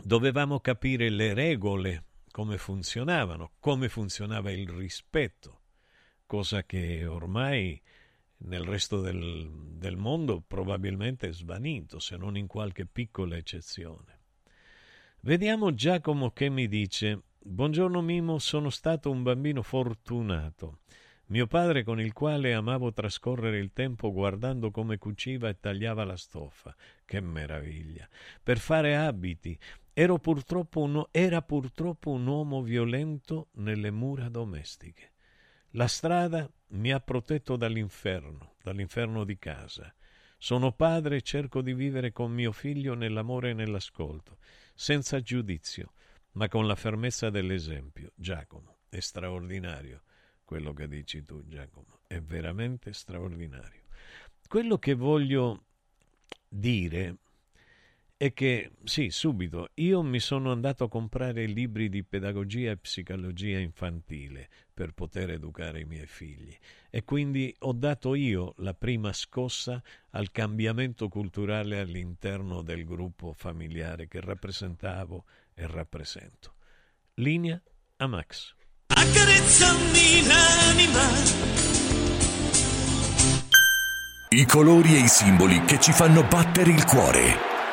S1: dovevamo capire le regole, come funzionavano, come funzionava il rispetto, cosa che ormai nel resto del, del mondo probabilmente è svanito, se non in qualche piccola eccezione. Vediamo Giacomo che mi dice Buongiorno Mimo, sono stato un bambino fortunato. Mio padre con il quale amavo trascorrere il tempo guardando come cuciva e tagliava la stoffa. Che meraviglia! Per fare abiti, Purtroppo un, era purtroppo un uomo violento nelle mura domestiche. La strada mi ha protetto dall'inferno, dall'inferno di casa. Sono padre e cerco di vivere con mio figlio nell'amore e nell'ascolto, senza giudizio, ma con la fermezza dell'esempio. Giacomo, è straordinario quello che dici tu, Giacomo, è veramente straordinario. Quello che voglio dire è che, sì, subito, io mi sono andato a comprare libri di pedagogia e psicologia infantile per poter educare i miei figli e quindi ho dato io la prima scossa al cambiamento culturale all'interno del gruppo familiare che rappresentavo e rappresento. Linea a Max. Accarezzami l'anima.
S10: I colori e i simboli che ci fanno battere il cuore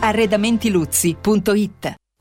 S6: arredamentiluzzi.it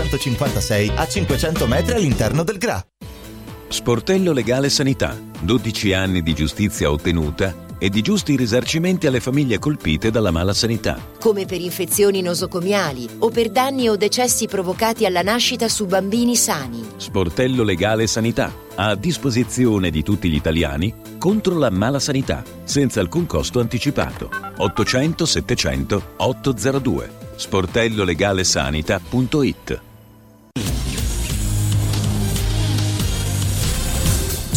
S13: 156 a 500 metri all'interno del GRA.
S14: Sportello Legale Sanità. 12 anni di giustizia ottenuta e di giusti risarcimenti alle famiglie colpite dalla mala sanità.
S11: Come per infezioni nosocomiali o per danni o decessi provocati alla nascita su bambini sani.
S14: Sportello Legale Sanità. A disposizione di tutti gli italiani contro la mala sanità, senza alcun costo anticipato. 800 700 802. sportellolegalesanita.it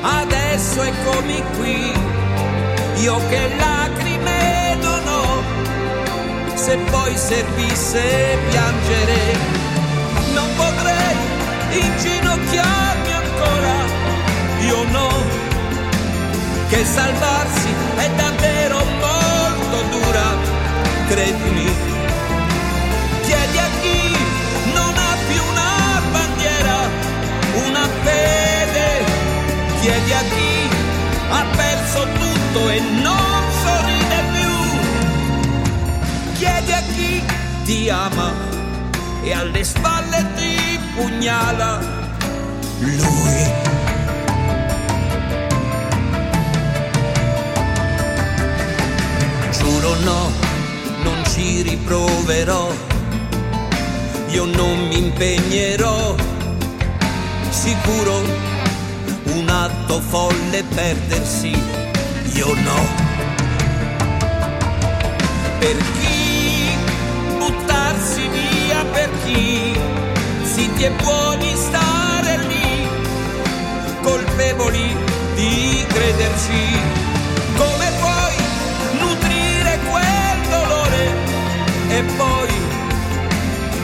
S15: adesso eccomi qui, io che lacrime non ho, se poi servisse piangere, non potrei inginocchiarmi ancora, io no, che salvarsi è davvero molto dura, credimi. Chiedi a chi ha perso tutto e non sorride più, chiedi a chi ti ama e alle spalle ti pugnala. Lui. Giuro no, non ci riproverò, io non mi impegnerò, sicuro un atto folle perdersi, io no. Per chi buttarsi via, per chi zitti e buoni stare lì, colpevoli di crederci, come puoi nutrire quel dolore e poi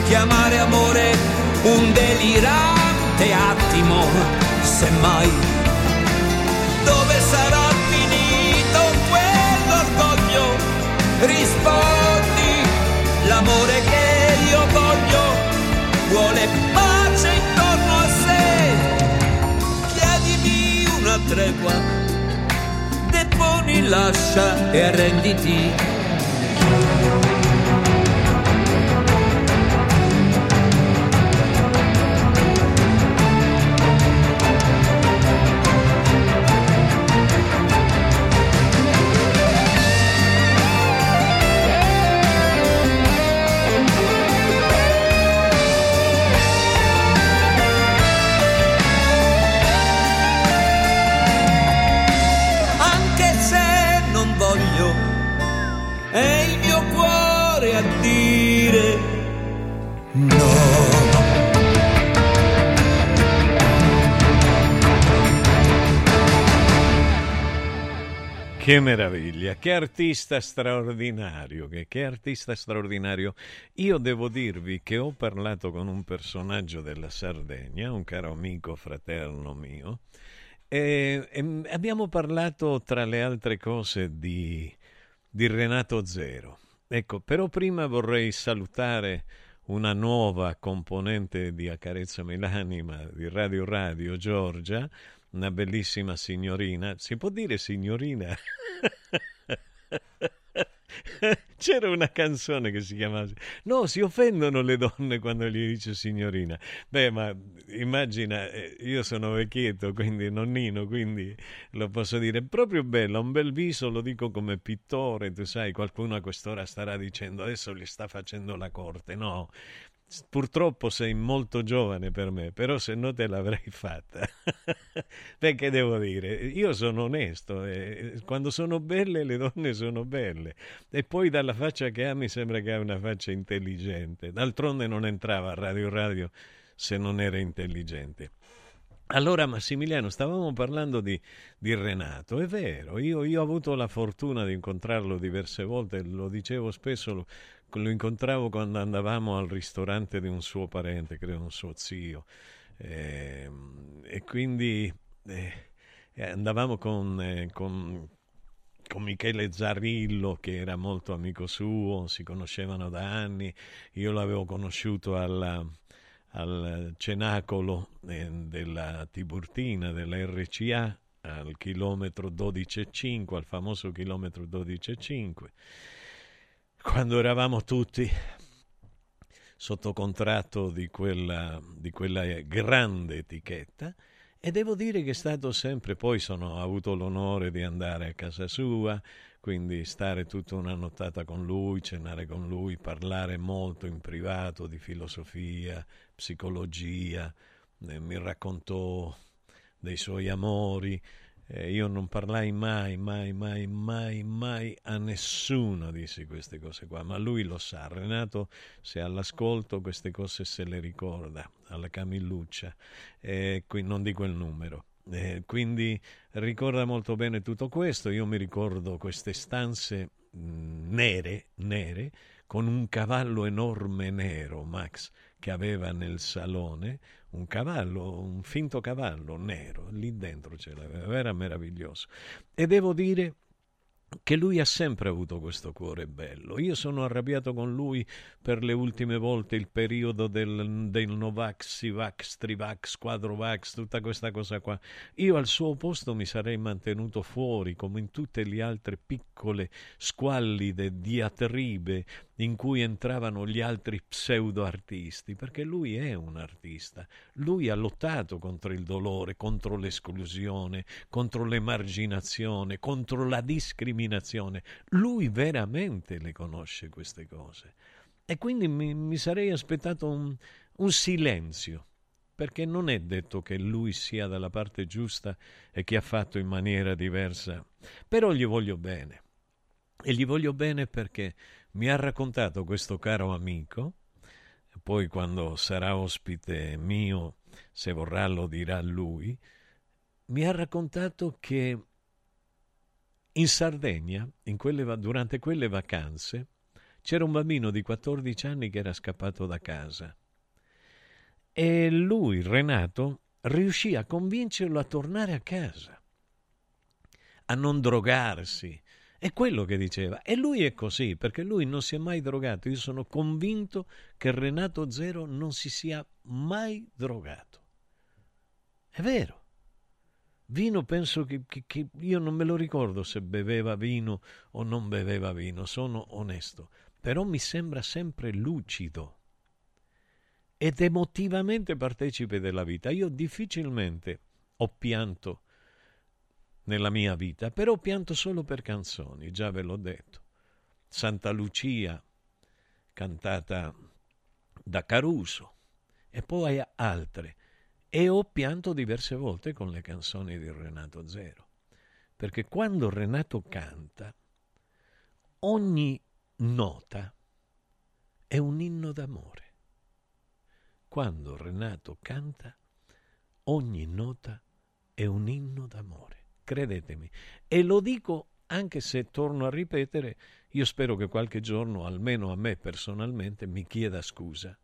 S15: chiamare amore un delirante attimo, semmai dove sarà finito quell'orgoglio? Rispondi, l'amore che io voglio vuole pace intorno a sé. Chiedimi una tregua, deponi, lascia e arrenditi.
S1: Che meraviglia, che artista straordinario, che, che artista straordinario. Io devo dirvi che ho parlato con un personaggio della Sardegna, un caro amico fraterno mio, e, e abbiamo parlato tra le altre cose di, di Renato Zero. Ecco, però prima vorrei salutare una nuova componente di Accarezzami l'anima di Radio Radio, Giorgia, una bellissima signorina. Si può dire signorina? C'era una canzone che si chiamava No, si offendono le donne quando gli dice signorina. Beh, ma immagina, eh, io sono vecchietto, quindi nonnino, quindi lo posso dire. Proprio bella, un bel viso, lo dico come pittore, tu sai, qualcuno a quest'ora starà dicendo adesso gli sta facendo la corte. No, Purtroppo sei molto giovane per me, però se no te l'avrei fatta. Perché devo dire, io sono onesto, e quando sono belle le donne sono belle e poi dalla faccia che ha mi sembra che ha una faccia intelligente. D'altronde non entrava a Radio Radio se non era intelligente. Allora Massimiliano, stavamo parlando di, di Renato, è vero, io, io, ho avuto la fortuna di incontrarlo diverse volte, lo dicevo spesso, lo, lo incontravo quando andavamo al ristorante di un suo parente, credo un suo zio, eh, e quindi eh, andavamo con, eh, con, con, Michele Zarillo, che era molto amico suo, si conoscevano da anni, io l'avevo conosciuto alla al cenacolo eh, della Tiburtina, della RCA, al chilometro 12,5, al famoso chilometro 12,5, quando eravamo tutti sotto contratto di quella, di quella grande etichetta e devo dire che è stato sempre, poi sono, ho avuto l'onore di andare a casa sua, quindi stare tutta una nottata con lui, cenare con lui, parlare molto in privato di filosofia, psicologia, eh, mi raccontò dei suoi amori, Eh, io non parlai mai, mai, mai, mai, mai a nessuno dissi queste cose qua, ma lui lo sa. Renato, se all'ascolto, queste cose se le ricorda, alla Camilluccia, eh, qui non dico il numero. Eh, quindi ricorda molto bene tutto questo. Io mi ricordo queste stanze mh, nere, nere, con un cavallo enorme nero, Max, che aveva nel salone, un cavallo, un finto cavallo nero, lì dentro ce l'aveva, era meraviglioso. E devo dire che lui ha sempre avuto questo cuore bello. Io sono arrabbiato con lui per le ultime volte, il periodo del, del Novax, Sivax, Trivax, Quadrovax, tutta questa cosa qua. Io al suo posto mi sarei mantenuto fuori, come in tutte le altre piccole, squallide diatribe in cui entravano gli altri pseudo-artisti, perché lui è un artista. Lui ha lottato contro il dolore, contro l'esclusione, contro l'emarginazione, contro la discriminazione. Lui veramente le conosce queste cose. E quindi mi, mi sarei aspettato un, un silenzio perché non è detto che lui sia dalla parte giusta e che ha fatto in maniera diversa, però gli voglio bene. E gli voglio bene perché mi ha raccontato questo caro amico, poi quando sarà ospite mio, se vorrà lo dirà lui, mi ha raccontato che in Sardegna, in quelle, durante quelle vacanze, c'era un bambino di 14 anni che era scappato da casa. E lui, Renato, riuscì a convincerlo a tornare a casa, a non drogarsi, è quello che diceva. E lui è così, perché lui non si è mai drogato. Io sono convinto che Renato Zero non si sia mai drogato. È vero. Vino penso che, che, che, io non me lo ricordo se beveva vino o non beveva vino, sono onesto, però mi sembra sempre lucido ed emotivamente partecipe della vita. Io difficilmente ho pianto nella mia vita, però pianto solo per canzoni, già ve l'ho detto. Santa Lucia, cantata da Caruso, e poi altre. E ho pianto diverse volte con le canzoni di Renato Zero, perché quando Renato canta, ogni nota è un inno d'amore. Quando Renato canta, ogni nota è un inno d'amore credetemi. E lo dico anche se torno a ripetere, io spero che qualche giorno, almeno a me personalmente, mi chieda scusa,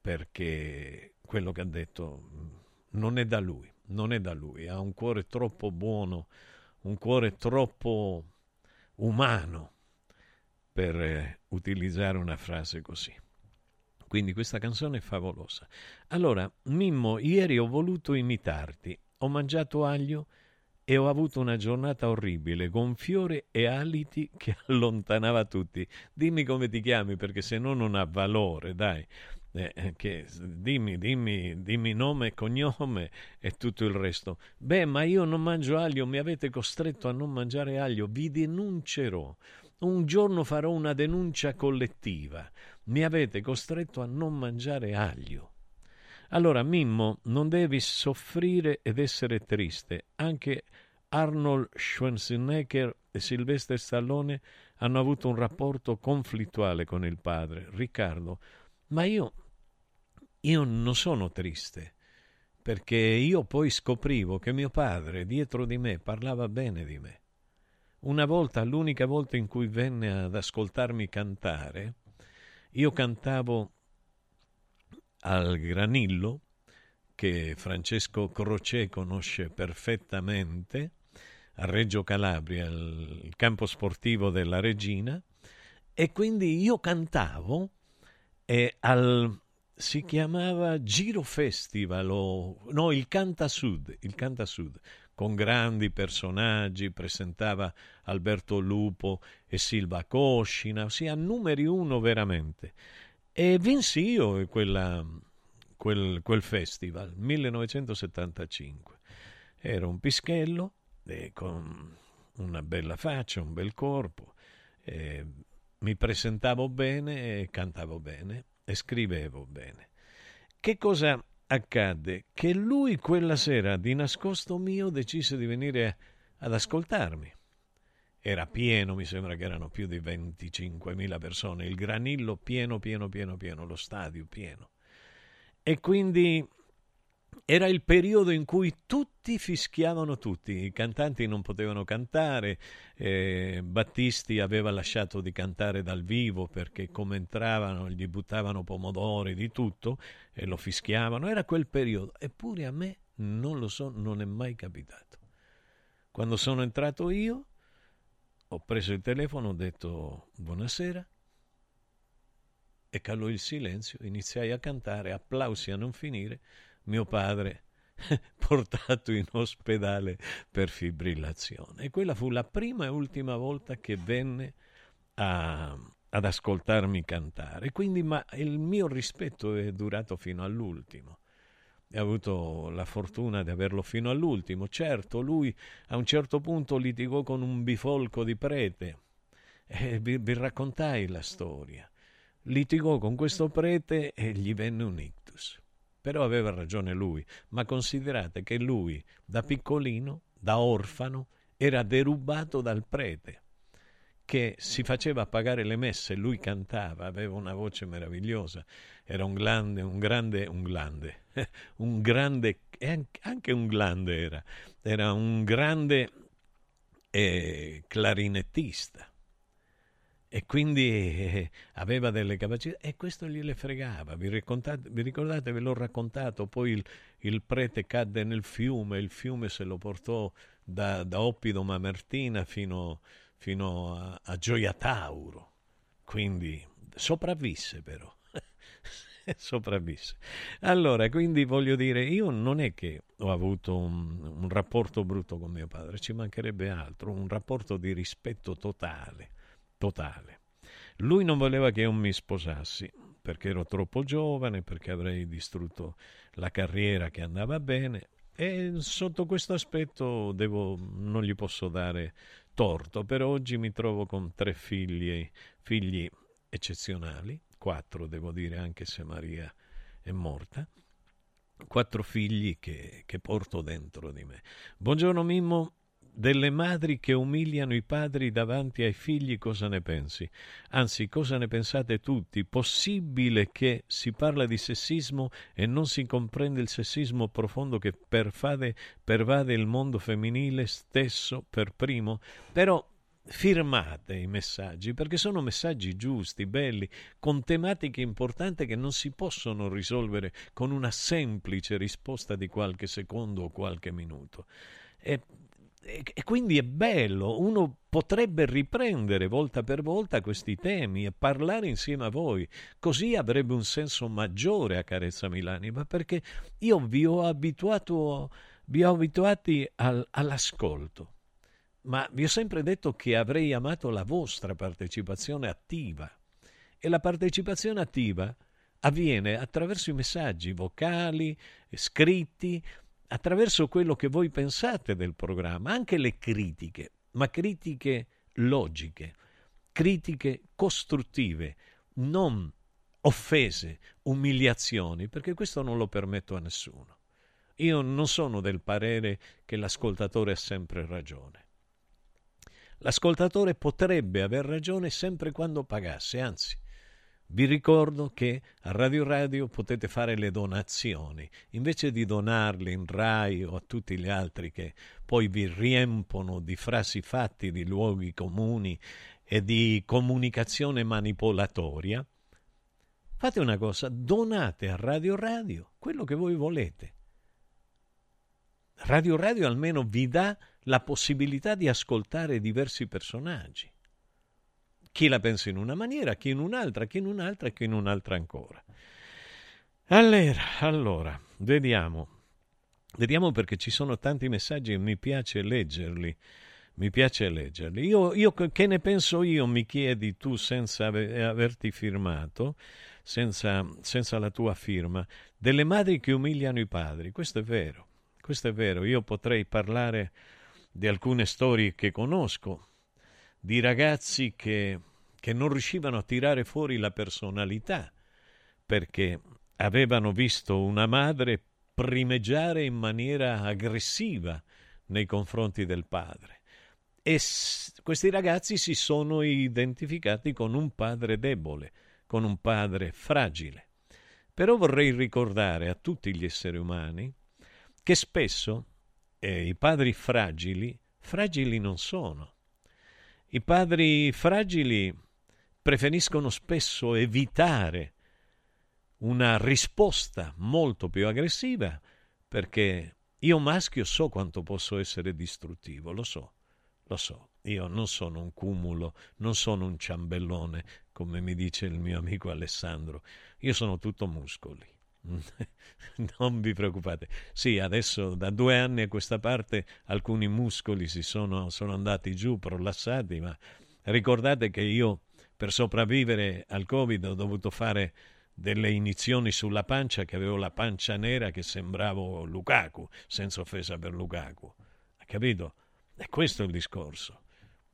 S1: perché quello che ha detto mm, non è da lui, non è da lui, ha un cuore troppo buono, un cuore troppo umano per eh, utilizzare una frase così. Quindi questa canzone è favolosa. Allora, Mimmo, ieri ho voluto imitarti, ho mangiato aglio e ho avuto una giornata orribile, con fiore e aliti che allontanava tutti. Dimmi come ti chiami, perché se no non ha valore, dai. Eh, eh, che, dimmi, dimmi, dimmi nome cognome e tutto il resto. Beh, ma io non mangio aglio, mi avete costretto a non mangiare aglio, vi denuncerò. Un giorno farò una denuncia collettiva. Mi avete costretto a non mangiare aglio. Allora, Mimmo, non devi soffrire ed essere triste. Anche Arnold Schwarzenegger e Sylvester Stallone hanno avuto un rapporto conflittuale con il padre, Riccardo. Ma io, io non sono triste, perché io poi scoprivo che mio padre dietro di me parlava bene di me. Una volta, l'unica volta in cui venne ad ascoltarmi cantare, io cantavo al Granillo, che Francesco Croce conosce perfettamente, a Reggio Calabria, il campo sportivo della Regina, e quindi io cantavo e al, si chiamava Giro Festival, o, no, il Canta Sud, il Canta Sud, con grandi personaggi, presentava Alberto Lupo e Silva Coscina, ossia numeri uno veramente. E vinsi io quella, quel, quel festival, 1975. Era un pischello eh, con una bella faccia, un bel corpo. Eh, mi presentavo bene, cantavo bene e scrivevo bene. Che cosa accadde che lui quella sera di nascosto mio decise di venire ad ascoltarmi. Era pieno, mi sembra che erano più di 25.000 persone, il granillo pieno, pieno, pieno, pieno, lo stadio pieno. E quindi era il periodo in cui tutti fischiavano tutti, i cantanti non potevano cantare, eh, Battisti aveva lasciato di cantare dal vivo perché come entravano gli buttavano pomodori di tutto e lo fischiavano, era quel periodo, eppure a me non lo so, non è mai capitato. Quando sono entrato io ho preso il telefono, ho detto buonasera e calò il silenzio, iniziai a cantare, applausi a non finire mio padre portato in ospedale per fibrillazione. E quella fu la prima e ultima volta che venne a, ad ascoltarmi cantare. Quindi ma il mio rispetto è durato fino all'ultimo. Ho avuto la fortuna di averlo fino all'ultimo. Certo, lui a un certo punto litigò con un bifolco di prete. E vi, vi raccontai la storia. Litigò con questo prete e gli venne un ictus. Però aveva ragione lui, ma considerate che lui, da piccolino, da orfano, era derubato dal prete, che si faceva pagare le messe, lui cantava, aveva una voce meravigliosa, era un grande, un grande, un grande, un grande, anche un grande era, era un grande eh, clarinettista e quindi eh, aveva delle capacità e questo gliele fregava. Vi, vi ricordate, ve l'ho raccontato, poi il, il, prete cadde nel fiume, il fiume se lo portò da, da Oppido Mamertina fino, fino a, a Gioia Tauro, quindi sopravvisse però. sopravvisse. Allora, quindi voglio dire, io non è che ho avuto un, un rapporto brutto con mio padre, ci mancherebbe altro, un rapporto di rispetto totale totale. Lui non voleva che io mi sposassi perché ero troppo giovane, perché avrei distrutto la carriera che andava bene e sotto questo aspetto devo, non gli posso dare torto. Per oggi mi trovo con tre figli, figli eccezionali, quattro devo dire anche se Maria è morta, quattro figli che, che porto dentro di me. Buongiorno Mimmo, delle madri che umiliano i padri davanti ai figli cosa ne pensi? Anzi, cosa ne pensate tutti? Possibile che si parla di sessismo e non si comprende il sessismo profondo che pervade, pervade il mondo femminile stesso per primo? Però firmate i messaggi perché sono messaggi giusti, belli, con tematiche importanti che non si possono risolvere con una semplice risposta di qualche secondo o qualche minuto. E e quindi è bello, uno potrebbe riprendere volta per volta questi temi e parlare insieme a voi, così avrebbe un senso maggiore a Carezza Milanima, perché io vi ho abituato, vi ho abituati al, all'ascolto, ma vi ho sempre detto che avrei amato la vostra partecipazione attiva e la partecipazione attiva avviene attraverso i messaggi vocali, scritti, attraverso quello che voi pensate del programma, anche le critiche, ma critiche logiche, critiche costruttive, non offese, umiliazioni, perché questo non lo permetto a nessuno. Io non sono del parere che l'ascoltatore ha sempre ragione. L'ascoltatore potrebbe aver ragione sempre quando pagasse, anzi, vi ricordo che a Radio Radio potete fare le donazioni, invece di donarle in RAI o a tutti gli altri che poi vi riempono di frasi fatti di luoghi comuni e di comunicazione manipolatoria, fate una cosa, donate a Radio Radio quello che voi volete. Radio Radio almeno vi dà la possibilità di ascoltare diversi personaggi. Chi la pensa in una maniera, chi in un'altra, chi in un'altra e chi in un'altra ancora. Allora, allora, vediamo. Vediamo perché ci sono tanti messaggi e mi piace leggerli. Mi piace leggerli. Io, io che ne penso io, mi chiedi tu senza averti firmato, senza, senza la tua firma, delle madri che umiliano i padri. Questo è vero, questo è vero. Io potrei parlare di alcune storie che conosco, di ragazzi che che non riuscivano a tirare fuori la personalità perché avevano visto una madre primeggiare in maniera aggressiva nei confronti del padre e s- questi ragazzi si sono identificati con un padre debole, con un padre fragile. Però vorrei ricordare a tutti gli esseri umani che spesso eh, i padri fragili, fragili non sono. I padri fragili preferiscono spesso evitare una risposta molto più aggressiva perché io maschio so quanto posso essere distruttivo, lo so, lo so. Io non sono un cumulo, non sono un ciambellone, come mi dice il mio amico Alessandro. Io sono tutto muscoli. non vi preoccupate. Sì, adesso da due anni a questa parte alcuni muscoli si sono, sono andati giù, prolassati, ma ricordate che io per sopravvivere al Covid ho dovuto fare delle inizioni sulla pancia che avevo la pancia nera che sembravo Lukaku, senza offesa per Lukaku. Capito? E questo è il discorso.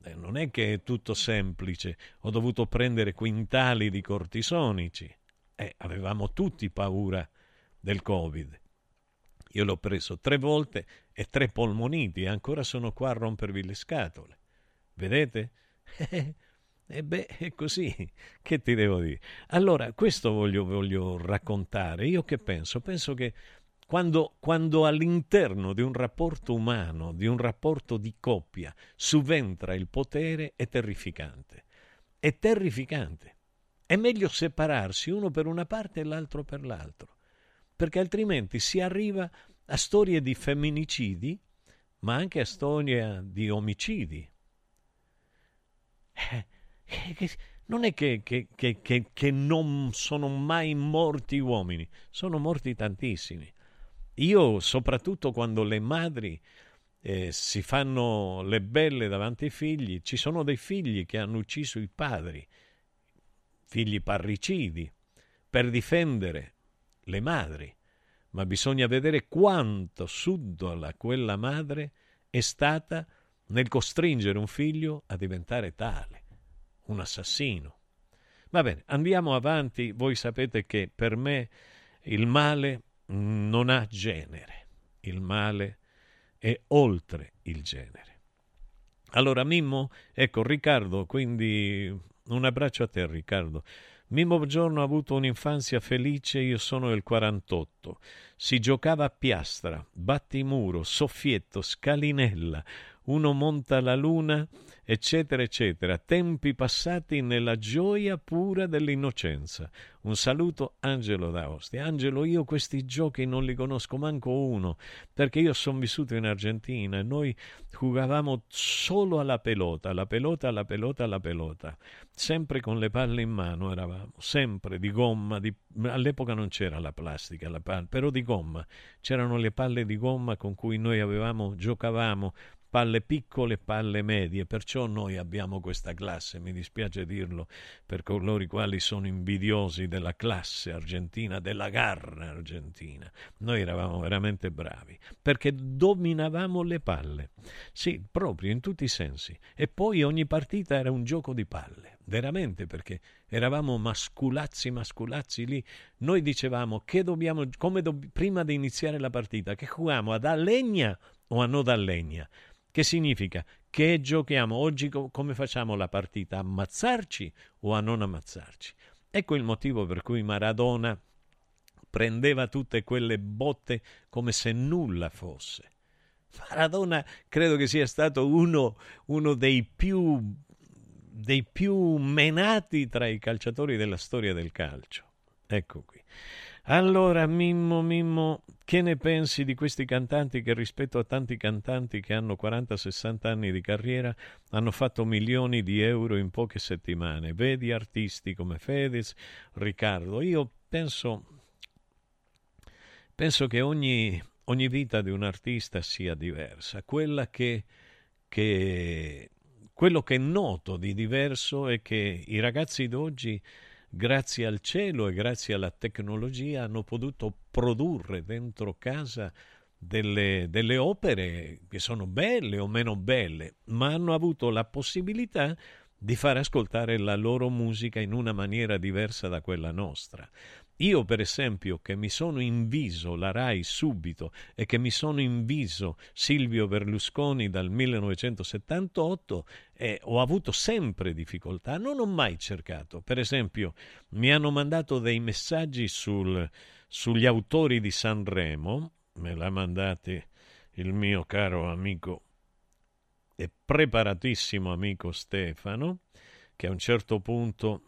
S1: Eh, non è che è tutto semplice. Ho dovuto prendere quintali di cortisonici. Eh, avevamo tutti paura del Covid. Io l'ho preso tre volte e tre polmoniti e ancora sono qua a rompervi le scatole. Vedete? E beh, è così. Che ti devo dire? Allora, questo voglio, voglio raccontare. Io che penso? Penso che quando, quando, all'interno di un rapporto umano, di un rapporto di coppia, subentra il potere, è terrificante. È terrificante. È meglio separarsi uno per una parte e l'altro per l'altro, perché altrimenti si arriva a storie di femminicidi, ma anche a storie di omicidi. Eh, non è che, che, che, che, non sono mai morti uomini, sono morti tantissimi. Io, soprattutto quando le madri eh, si fanno le belle davanti ai figli, ci sono dei figli che hanno ucciso i padri, figli parricidi, per difendere le madri. Ma bisogna vedere quanto subdola quella madre è stata nel costringere un figlio a diventare tale un assassino. Va bene, andiamo avanti. Voi sapete che per me il male non ha genere. Il male è oltre il genere. Allora, Mimmo, ecco Riccardo, quindi un abbraccio a te, Riccardo. Mimmo Buongiorno ha avuto un'infanzia felice, io sono del 48. Si giocava a piastra, battimuro, soffietto, scalinella, uno monta la luna eccetera, eccetera, tempi passati nella gioia pura dell'innocenza. Un saluto Angelo d'Aostia. Angelo, io questi giochi non li conosco manco uno, perché io sono vissuto in Argentina e noi giocavamo solo alla pelota, la pelota, la pelota, la pelota, sempre con le palle in mano eravamo, sempre di gomma, di... all'epoca non c'era la plastica, la palla, però di gomma, c'erano le palle di gomma con cui noi avevamo, giocavamo palle piccole, palle medie, perciò noi abbiamo questa classe, mi dispiace dirlo per coloro i quali sono invidiosi della classe argentina, della garra argentina. Noi eravamo veramente bravi, perché dominavamo le palle. Sì, proprio in tutti i sensi. E poi ogni partita era un gioco di palle, veramente, perché eravamo masculazzi, masculazzi lì. Noi dicevamo che dobbiamo, come do, prima di iniziare la partita, che jugiamo ad a legna o a non da. Che significa che giochiamo oggi come facciamo la partita? Ammazzarci o a non ammazzarci? Ecco il motivo per cui Maradona prendeva tutte quelle botte come se nulla fosse. Maradona credo che sia stato uno, uno dei, più, dei più menati tra i calciatori della storia del calcio. Ecco qui. Allora, Mimmo, Mimmo, che ne pensi di questi cantanti che rispetto a tanti cantanti che hanno 40-60 anni di carriera hanno fatto milioni di euro in poche settimane? Vedi artisti come Fedez, Riccardo. Io penso, penso che ogni, ogni vita di un artista sia diversa. Quella che, che, quello che noto di diverso è che i ragazzi d'oggi grazie al cielo e grazie alla tecnologia hanno potuto produrre dentro casa delle, delle, opere che sono belle o meno belle, ma hanno avuto la possibilità di far ascoltare la loro musica in una maniera diversa da quella nostra. Io, per esempio, che mi sono inviso la RAI subito e che mi sono inviso Silvio Berlusconi dal 1978, eh, ho avuto sempre difficoltà, non ho mai cercato. Per esempio, mi hanno mandato dei messaggi sul, sugli autori di Sanremo, me l'ha mandate il mio caro amico e preparatissimo amico Stefano, che a un certo punto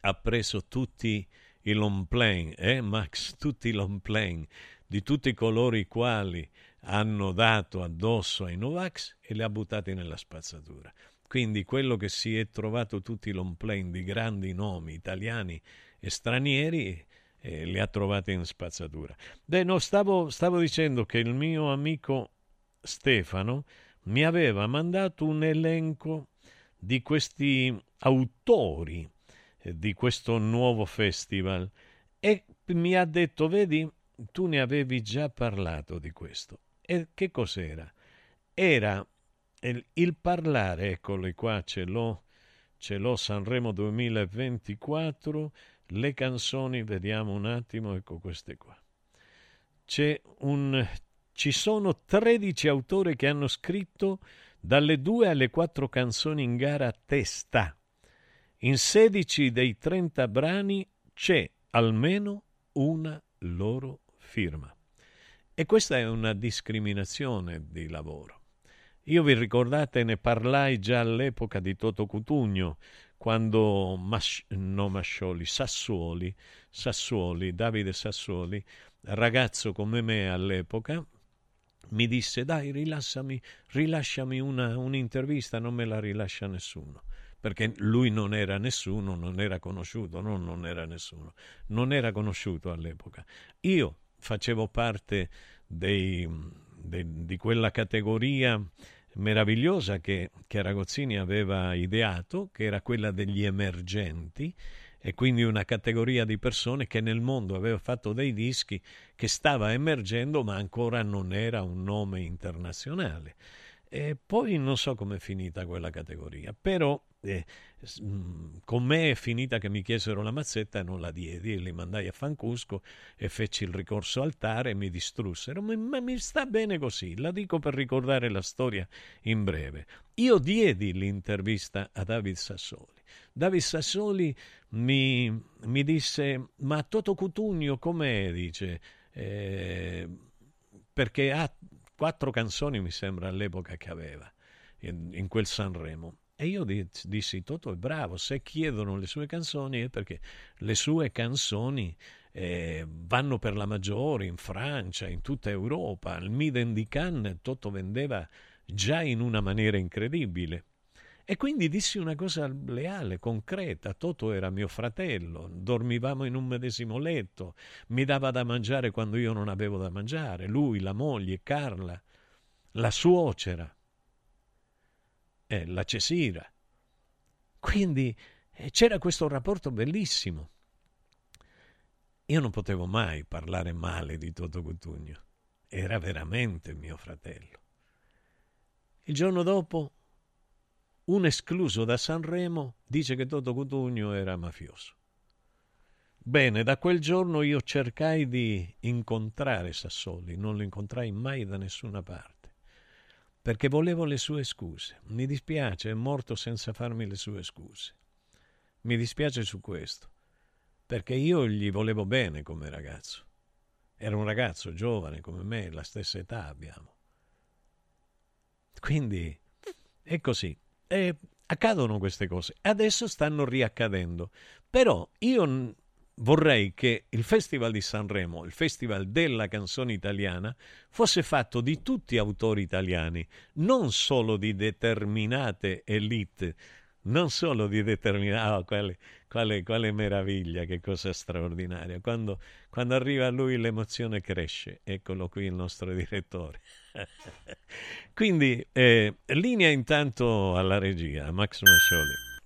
S1: ha preso tutti i long plane, eh Max, tutti i long plane di tutti coloro i quali hanno dato addosso ai Novax e li ha buttati nella spazzatura. Quindi quello che si è trovato tutti i long plane di grandi nomi italiani e stranieri eh, li ha trovati in spazzatura. Beh, no, stavo, stavo dicendo che il mio amico Stefano mi aveva mandato un elenco di questi autori di questo nuovo festival e mi ha detto, vedi, tu ne avevi già parlato di questo. E che cos'era? Era il, parlare, eccolo qua, ce l'ho, ce l'ho Sanremo 2024, le canzoni, vediamo un attimo, ecco queste qua. C'è un, ci sono 13 autori che hanno scritto dalle due alle quattro canzoni in gara a testa in 16 dei 30 brani c'è almeno una loro firma. E questa è una discriminazione di lavoro. Io vi ricordate, ne parlai già all'epoca di Toto Cutugno, quando Mas- no Mascioli, Sassuoli, Sassuoli, Davide Sassuoli, ragazzo come me all'epoca, mi disse dai rilassami, rilasciami una, un'intervista, non me la rilascia nessuno perché lui non era nessuno, non era conosciuto, no, non era nessuno, non era conosciuto all'epoca. Io facevo parte dei, de, di quella categoria meravigliosa che, che Ragozzini aveva ideato, che era quella degli emergenti, e quindi una categoria di persone che nel mondo aveva fatto dei dischi che stava emergendo ma ancora non era un nome internazionale. E poi non so com'è finita quella categoria, però mm, con me è finita che mi chiesero la mazzetta e non la diedi, li mandai a Fancusco e feci il ricorso al tare e mi distrussero, ma, ma mi sta bene così, la dico per ricordare la storia in breve. Io diedi l'intervista a David Sassoli. David Sassoli mi, mi disse, ma Toto Cutugno com'è? Dice, eh, perché ha quattro canzoni, mi sembra, all'epoca che aveva in, in quel Sanremo. E io dissi, Toto è bravo, se chiedono le sue canzoni è perché le sue canzoni eh, vanno per la maggiore in Francia, in tutta Europa. Il Miden di Cannes Toto vendeva già in una maniera incredibile. E quindi dissi una cosa leale, concreta. Toto era mio fratello, dormivamo in un medesimo letto, mi dava da mangiare quando io non avevo da mangiare, lui, la moglie, Carla, la suocera eh, la Cesira. Quindi eh, c'era questo rapporto bellissimo. Io non potevo mai parlare male di Toto Cutugno. Era veramente mio fratello. Il giorno dopo, un escluso da Sanremo dice che Toto Cutugno era mafioso. Bene, da quel giorno io cercai di incontrare Sassoli, non lo incontrai mai da nessuna parte perché volevo le sue scuse. Mi dispiace, è morto senza farmi le sue scuse. Mi dispiace su questo, perché io gli volevo bene come ragazzo. Era un ragazzo giovane come me, la stessa età abbiamo. Quindi è così. E accadono queste cose. Adesso stanno riaccadendo. Però io vorrei che il Festival di Sanremo, il Festival della canzone italiana, fosse fatto di tutti autori italiani, non solo di determinate elite, non solo di determinate... Oh, quale, quale, quale, meraviglia, che cosa straordinaria. Quando, quando arriva a lui l'emozione cresce. Eccolo qui il nostro direttore. Quindi, eh, linea intanto alla regia, Max Mascioli.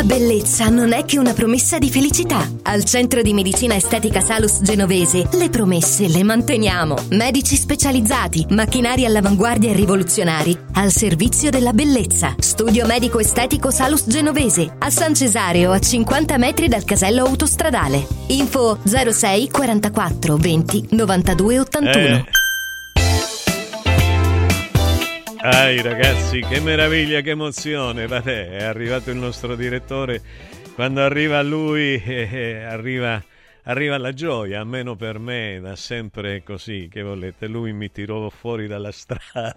S16: La bellezza non è che una promessa di felicità. Al Centro di Medicina Estetica Salus Genovese le promesse le manteniamo. Medici specializzati, macchinari all'avanguardia e rivoluzionari, al servizio della bellezza. Studio medico estetico Salus Genovese, a San Cesareo, a 50 metri dal casello autostradale. Info 06 44 20 92 81.
S1: Eh. Ai ragazzi, che meraviglia, che emozione! Vabbè, è arrivato il nostro direttore. Quando arriva lui, eh, eh, arriva, arriva la gioia, almeno per me, da sempre così, che volete. Lui mi tirò fuori dalla strada.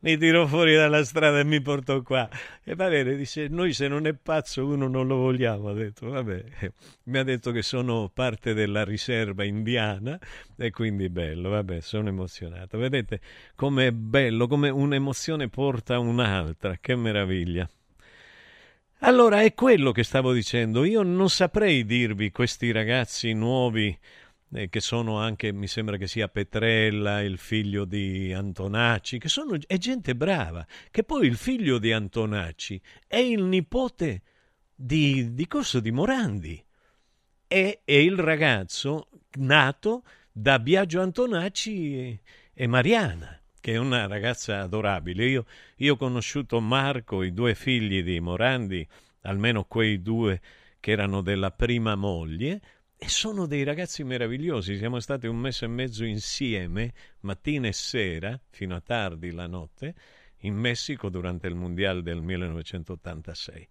S1: Mi tirò fuori dalla strada e mi portò qua. E va bene, dice, noi se non è pazzo uno non lo vogliamo, ha detto, vabbè. Mi ha detto che sono parte della riserva indiana e quindi bello, vabbè, sono emozionato. Vedete com'è bello, come un'emozione porta un'altra, che meraviglia. Allora, è quello che stavo dicendo. Io non saprei dirvi questi ragazzi nuovi eh, che sono anche, mi sembra che sia Petrella, il figlio di Antonacci, che sono, è gente brava, che poi il figlio di Antonacci è il nipote di, di Corso di Morandi, è, è il ragazzo nato da Biagio Antonacci e, e Mariana che è una ragazza adorabile. Io, io, ho conosciuto Marco, i due figli di Morandi, almeno quei due che erano della prima moglie, e sono dei ragazzi meravigliosi. Siamo stati un mese e mezzo insieme, mattina e sera, fino a tardi la notte, in Messico durante il Mondiale del 1986.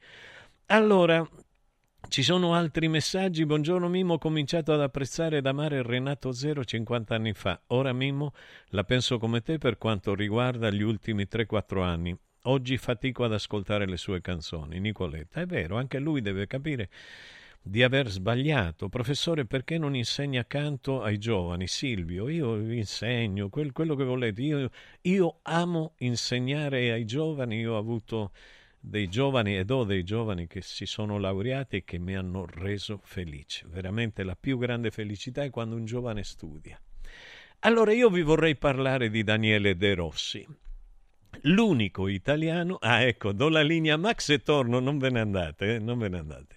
S1: Allora, ci sono altri messaggi. Buongiorno Mimo, ho cominciato ad apprezzare ed amare Renato Zero 50 anni fa. Ora Mimo la penso come te per quanto riguarda gli ultimi 3-4 anni. Oggi fatico ad ascoltare le sue canzoni. Nicoletta, è vero, anche lui deve capire di aver sbagliato. Professore, perché non insegna canto ai giovani? Silvio, io insegno quel, quello che volete. Io, io amo insegnare ai giovani. Io ho avuto dei giovani ed ho dei giovani che si sono laureati e che mi hanno reso felice. Veramente la più grande felicità è quando un giovane studia. Allora io vi vorrei parlare di Daniele De Rossi, l'unico italiano. Ah, ecco, do la linea a Max e torno, non ve ne andate, eh? non ve ne andate.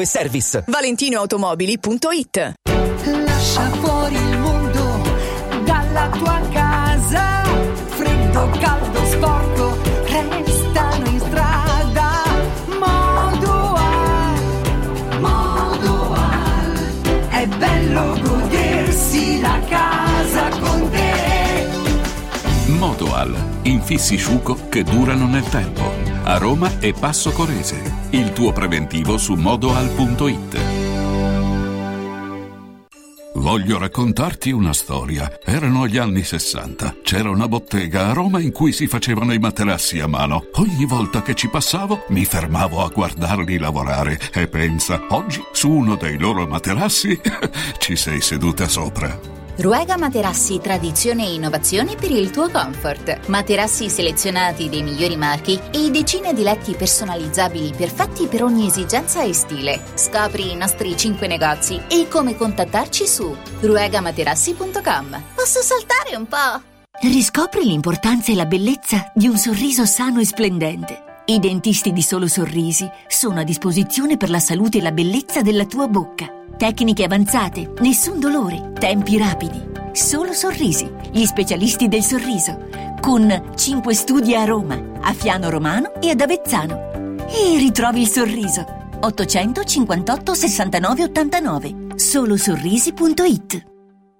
S17: e service.
S18: ValentinoAutomobili.it
S19: Lascia fuori il mondo dalla tua casa. Freddo, caldo, sporco, restano in strada. Modoal, Modoal. È bello godersi la casa con te.
S20: Modoal, infissi sciuco che durano nel tempo. A Roma e Passo Corese. Il tuo preventivo su modoal.it. Voglio raccontarti una storia. Erano gli anni 60. C'era una bottega a Roma in cui si facevano i materassi a mano. Ogni volta che ci passavo mi fermavo a guardarli lavorare e pensa, oggi su uno dei loro materassi ci sei seduta sopra.
S21: Ruega Materassi Tradizione e Innovazione per il tuo comfort. Materassi selezionati dei migliori marchi e decine di letti personalizzabili perfetti per ogni esigenza e stile. Scopri i nostri 5 negozi e come contattarci su ruegamaterassi.com. Posso saltare un po'?
S12: Riscopri l'importanza e la bellezza di un sorriso sano e splendente. I dentisti di Solo Sorrisi sono a disposizione per la salute e la bellezza della tua bocca. Tecniche avanzate, nessun dolore, tempi rapidi. Solo Sorrisi, gli specialisti del sorriso, con 5 studi a Roma, a Fiano Romano e ad Avezzano. E ritrovi il sorriso. 858 69 89 solosorrisi.it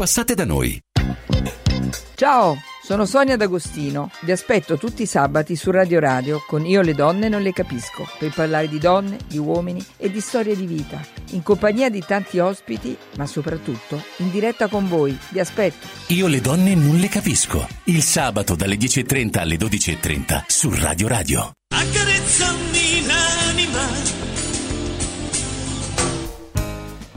S22: Passate da noi.
S23: Ciao, sono Sonia D'Agostino. Vi aspetto tutti i sabati su Radio Radio con Io le donne non le capisco, per parlare di donne, di uomini e di storie di vita, in compagnia di tanti ospiti, ma soprattutto in diretta con voi. Vi aspetto.
S22: Io le donne non le capisco. Il sabato dalle 10.30 alle 12.30 su Radio Radio.
S3: Accarezzami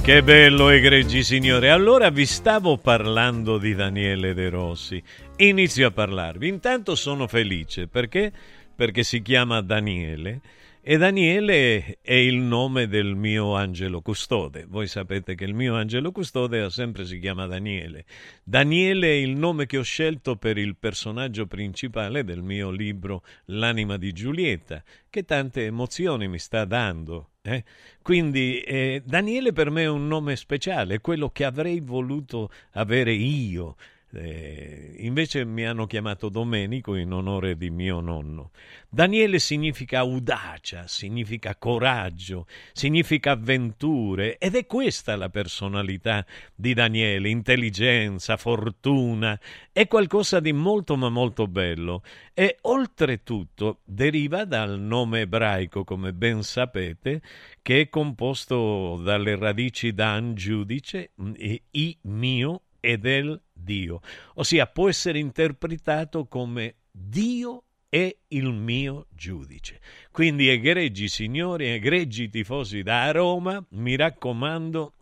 S1: Che bello, egregi signore. Allora vi stavo parlando di Daniele De Rossi. Inizio a parlarvi. Intanto sono felice perché? Perché si chiama Daniele e Daniele è il nome del mio angelo custode. Voi sapete che il mio angelo custode sempre si chiama Daniele. Daniele è il nome che ho scelto per il personaggio principale del mio libro L'anima di Giulietta, che tante emozioni mi sta dando. Eh? Quindi eh, Daniele per me è un nome speciale, quello che avrei voluto avere io. Eh, invece mi hanno chiamato Domenico in onore di mio nonno. Daniele significa audacia, significa coraggio, significa avventure ed è questa la personalità di Daniele, intelligenza, fortuna, è qualcosa di molto ma molto bello e oltretutto deriva dal nome ebraico, come ben sapete, che è composto dalle radici Dan, giudice, e I, mio e del Dio, ossia può essere interpretato come Dio è il mio giudice. Quindi egregi signori, egregi tifosi da Roma, mi raccomando,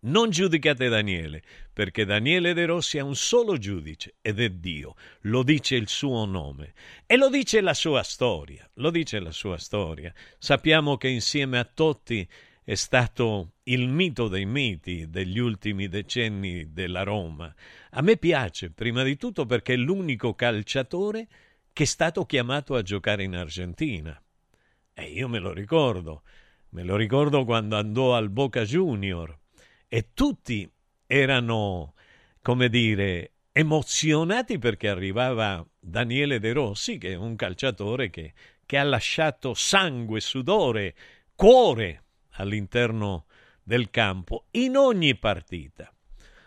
S1: non giudicate Daniele, perché Daniele De Rossi ha un solo giudice ed è Dio. Lo dice il suo nome e lo dice la sua storia. Lo dice la sua storia. Sappiamo che insieme a Totti è stato il mito dei miti degli ultimi decenni della Roma. A me piace, prima di tutto perché è l'unico calciatore che è stato chiamato a giocare in Argentina. E io me lo ricordo, me lo ricordo quando andò al Boca Junior e tutti erano, come dire, emozionati perché arrivava Daniele De Rossi, che è un calciatore che, che ha lasciato sangue, sudore, cuore all'interno del campo in ogni partita.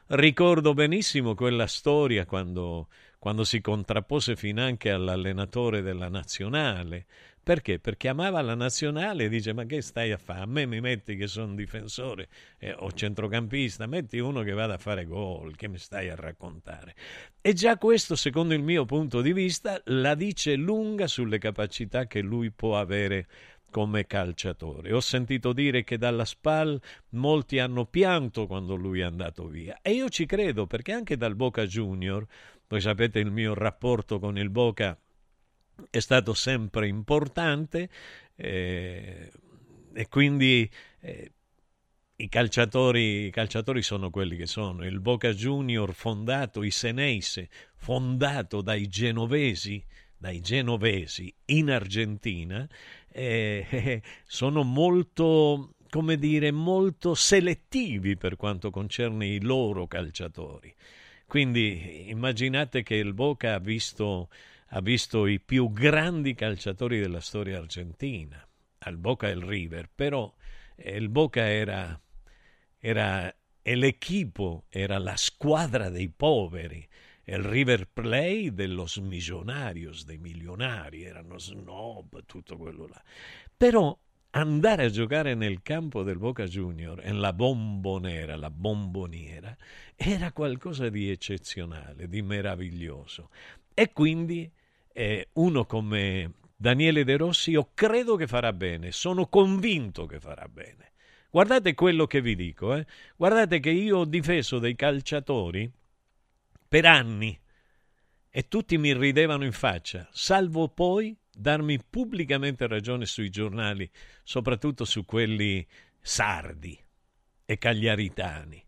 S1: ricordo benissimo quella storia quando, quando si contrappose finanche all'allenatore della nazionale. Perché? Perché amava la nazionale e dice: Ma che stai a fare? A me mi metti che sono difensore eh, o centrocampista, metti uno che vada a fare gol, che mi stai a raccontare. E già questo, secondo il mio punto di vista, la dice lunga sulle capacità che lui può avere come calciatore. Ho sentito dire che dalla SPAL molti hanno pianto quando lui è andato via e io ci credo perché anche dal Boca Junior, voi sapete il mio rapporto con il Boca è stato sempre importante eh, e quindi eh, i calciatori, i calciatori, sono quelli che sono. Il Boca Junior fondato, i Seneise, fondato dai genovesi, dai genovesi in Argentina, eh, sono molto, come dire, molto selettivi per quanto concerne i loro calciatori. Quindi immaginate che il Boca ha visto, ha visto i più grandi calciatori della storia argentina, al Boca e il River, però eh, il Boca era, era l'equipo era la squadra dei poveri, il River Play dello Millonarios, dei milionari, erano snob, tutto quello là. Però andare a giocare nel campo del Boca Junior, en la bombonera, la bomboniera, era qualcosa di eccezionale, di meraviglioso. E quindi eh, uno come Daniele De Rossi io credo che farà bene, sono convinto che farà bene. Guardate quello che vi dico, eh? guardate che io ho difeso dei calciatori per anni e tutti mi ridevano in faccia, salvo poi darmi pubblicamente ragione sui giornali, soprattutto su quelli sardi e cagliaritani.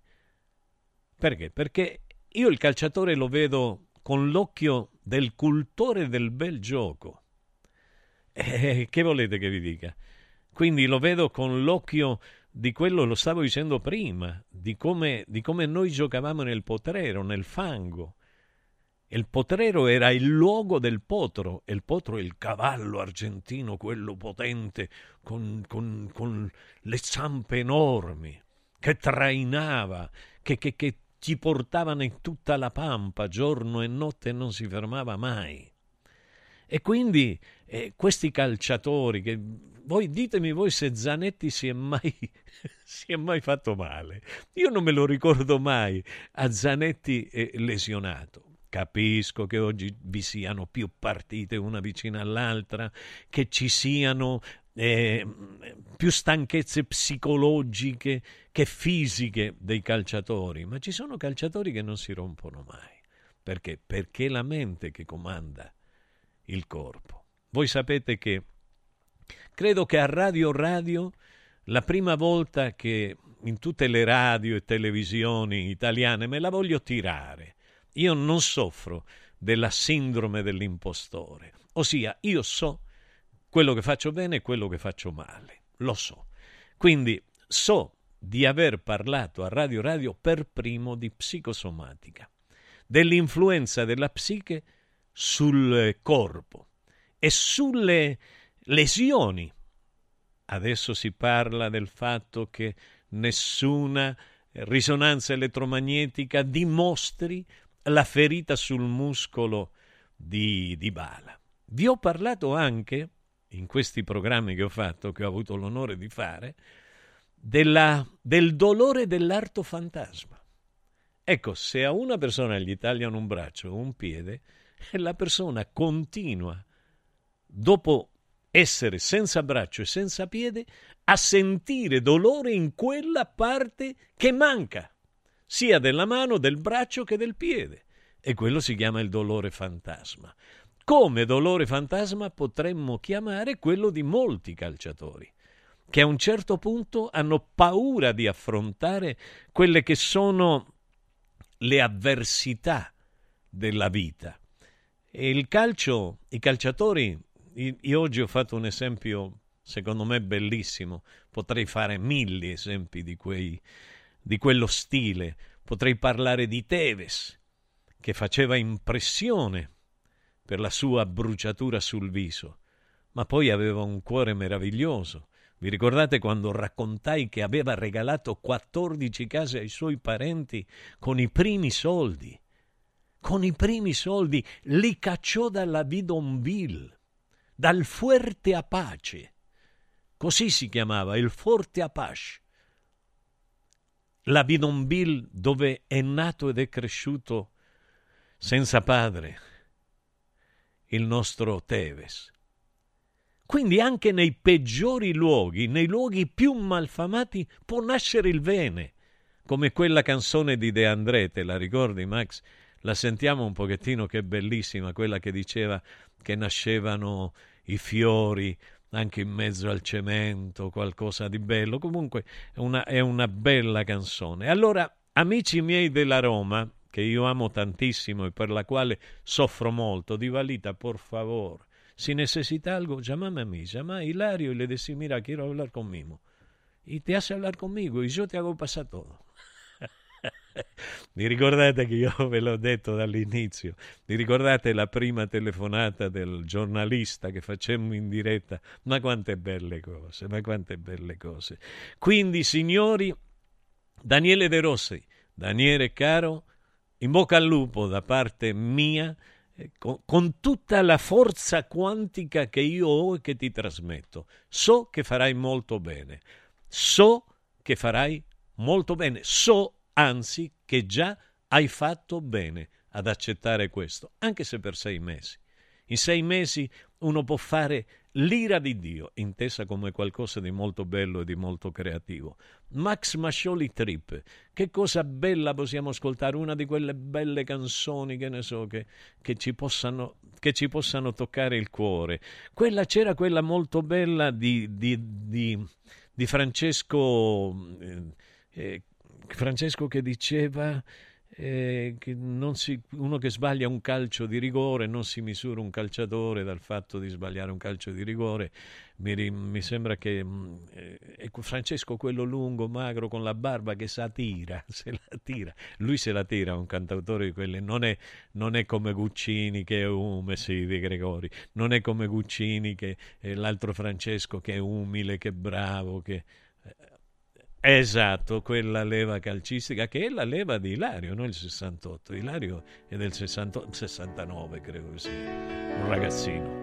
S1: Perché? Perché io il calciatore lo vedo con l'occhio del cultore del bel gioco. Eh, che volete che vi dica? Quindi lo vedo con l'occhio di quello, lo stavo dicendo prima, di come, di come noi giocavamo nel potrero, nel fango. Il potrero era il luogo del potro, e il potro è il cavallo argentino, quello potente, con, con, con le zampe enormi, che trainava, che, che, che ti portavano in tutta la pampa, giorno e notte, e non si fermava mai. E quindi eh, questi calciatori che voi ditemi voi se Zanetti si è mai, si è mai fatto male. Io non me lo ricordo mai a Zanetti eh, lesionato. Capisco che oggi vi siano più partite una vicina all'altra, che ci siano eh, più stanchezze psicologiche che fisiche dei calciatori, ma ci sono calciatori che non si rompono mai. Perché? Perché è la mente che comanda il corpo. Voi sapete che Credo che a Radio Radio, la prima volta che in tutte le radio e televisioni italiane me la voglio tirare, io non soffro della sindrome dell'impostore, ossia io so quello che faccio bene e quello che faccio male, lo so. Quindi so di aver parlato a Radio Radio per primo di psicosomatica, dell'influenza della psiche sul corpo e sulle lesioni. Adesso si parla del fatto che nessuna risonanza elettromagnetica dimostri la ferita sul muscolo di, di Bala. Vi ho parlato anche, in questi programmi che ho fatto, che ho avuto l'onore di fare, della, del dolore dell'arto fantasma. Ecco, se a una persona gli tagliano un braccio o un piede, la persona continua, dopo essere senza braccio e senza piede, a sentire dolore in quella parte che manca, sia della mano, del braccio che del piede. E quello si chiama il dolore fantasma. Come dolore fantasma potremmo chiamare quello di molti calciatori, che a un certo punto hanno paura di affrontare quelle che sono le avversità della vita. E il calcio, i calciatori io oggi ho fatto un esempio, secondo me, bellissimo. Potrei fare mille esempi di, quei, di quello stile. Potrei parlare di Teves, che faceva impressione per la sua bruciatura sul viso, ma poi aveva un cuore meraviglioso. Vi ricordate quando raccontai che aveva regalato 14 case ai suoi parenti con i primi soldi? Con i primi soldi li cacciò dalla Bidonville, dal Fuerte Apache. Così si chiamava, il Forte Apache. La Bidonville dove è nato ed è cresciuto senza padre il nostro Teves. Quindi anche nei peggiori luoghi, nei luoghi più malfamati, può nascere il bene, come quella canzone di De André, te la ricordi Max? La sentiamo un pochettino che è bellissima, quella che diceva che nascevano i fiori anche in mezzo al cemento, qualcosa di bello. Comunque è una, è una bella canzone. Allora, amici miei della Roma, che io amo tantissimo e per la quale soffro molto, di Valita, por favor, si necesita algo, llámame a mí, llama a Hilario y le decís, mira, quiero hablar conmigo. Y te hace hablar conmigo y yo te hago pasar todo. Vi ricordate che io ve l'ho detto dall'inizio? Vi ricordate la prima telefonata del giornalista che facemmo in diretta? Ma quante belle cose, ma quante belle cose. Quindi, signori, Daniele De Rossi, Daniele caro, in bocca al lupo da parte mia eh, con, con, tutta la forza quantica che io ho e che ti trasmetto. So che farai molto bene. So che farai molto bene. So, anzi, che già hai fatto bene ad accettare questo, anche se per sei mesi. In sei mesi uno può fare l'ira di Dio, intesa come qualcosa di molto bello e di molto creativo. Max Mascioli Trip, che cosa bella possiamo ascoltare, una di quelle belle canzoni, che ne so, che, che, ci, possano, che ci possano toccare il cuore. Quella, c'era quella molto bella di, di, di, di Francesco, eh, eh, Francesco che diceva eh, che si, uno che sbaglia un calcio di rigore non si misura un calciatore dal fatto di sbagliare un calcio di rigore. Mi, mi sembra che mm, eh, Francesco, quello lungo, magro, con la barba che sa tira, se la tira. Lui se la tira, un cantautore di quelli. Non è, non è come Guccini che è umile, sì, di Gregori. Non è come Guccini che è l'altro Francesco che è umile, che è bravo, che Esatto, quella leva calcistica che è la leva di Ilario, non il 68. Ilario è del 60, 69, credo che sia, un ragazzino.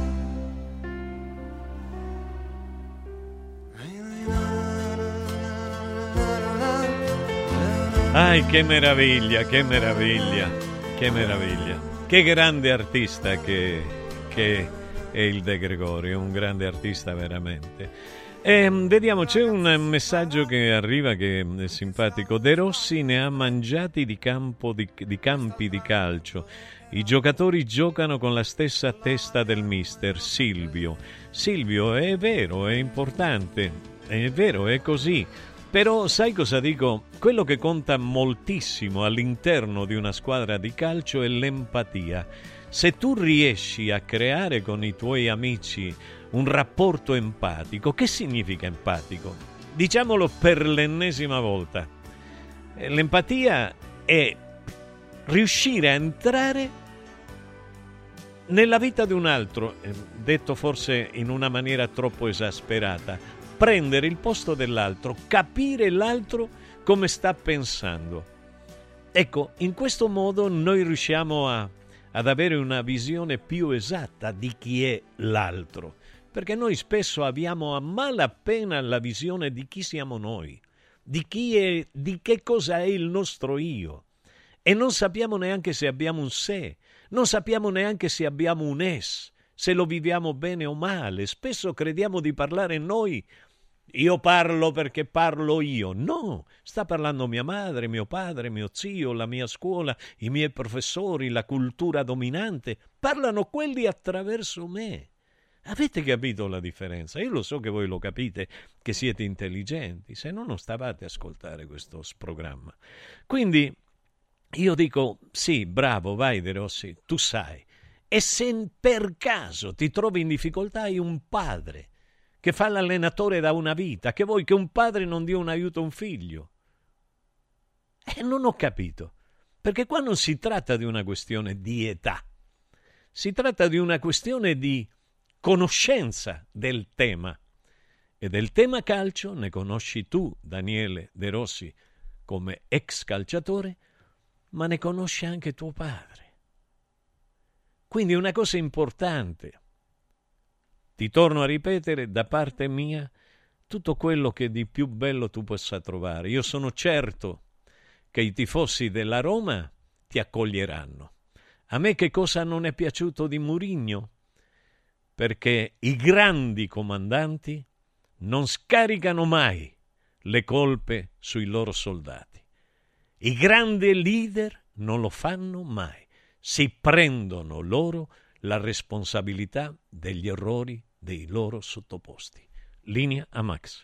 S1: Ai, che meraviglia, che meraviglia, che meraviglia. Che grande artista che, che è il De Gregorio, un grande artista veramente. E, vediamo, c'è un messaggio che arriva che è simpatico. De Rossi ne ha mangiati di, di, di campi di calcio. I giocatori giocano con la stessa testa del mister Silvio. Silvio, è vero, è importante, è vero, è così. Però sai cosa dico? Quello che conta moltissimo all'interno di una squadra di calcio è l'empatia. Se tu riesci a creare con i tuoi amici un rapporto empatico, che significa empatico? Diciamolo per l'ennesima volta. L'empatia è riuscire a entrare nella vita di un altro, eh, detto forse in una maniera troppo esasperata, prendere il posto dell'altro, capire l'altro come sta pensando. Ecco, in questo modo noi riusciamo a, ad avere una visione più esatta di chi è l'altro, perché noi spesso abbiamo a malapena la visione di chi siamo noi, di chi è, di che cosa è il nostro io. E non sappiamo neanche se abbiamo un sé, non sappiamo neanche se abbiamo un es, se lo viviamo bene o male. Spesso crediamo di parlare noi io parlo perché parlo io. No, sta parlando mia madre, mio padre, mio zio, la mia scuola, i miei professori, la cultura dominante. Parlano quelli attraverso me. Avete capito la differenza? Io lo so che voi lo capite, che siete intelligenti, se no non stavate a ascoltare questo programma. Quindi io dico, sì, bravo, vai De Rossi, tu sai. E se per caso ti trovi in difficoltà hai un padre che fa l'allenatore da una vita, che vuoi che un padre non dia un aiuto a un figlio. E non ho capito, perché qua non si tratta di una questione di età, si tratta di una questione di conoscenza del tema. E del tema calcio ne conosci tu, Daniele De Rossi, come ex calciatore, ma ne conosci anche tuo padre. Quindi una cosa importante, ti torno a ripetere da parte mia tutto quello che di più bello tu possa trovare. Io sono certo che i tifosi della Roma ti accoglieranno. A me che cosa non è piaciuto di Murigno? Perché i grandi comandanti non scaricano mai le colpe sui loro soldati. I grandi leader non lo fanno mai. Si prendono loro la responsabilità degli errori dei loro sottoposti. Linea a Max.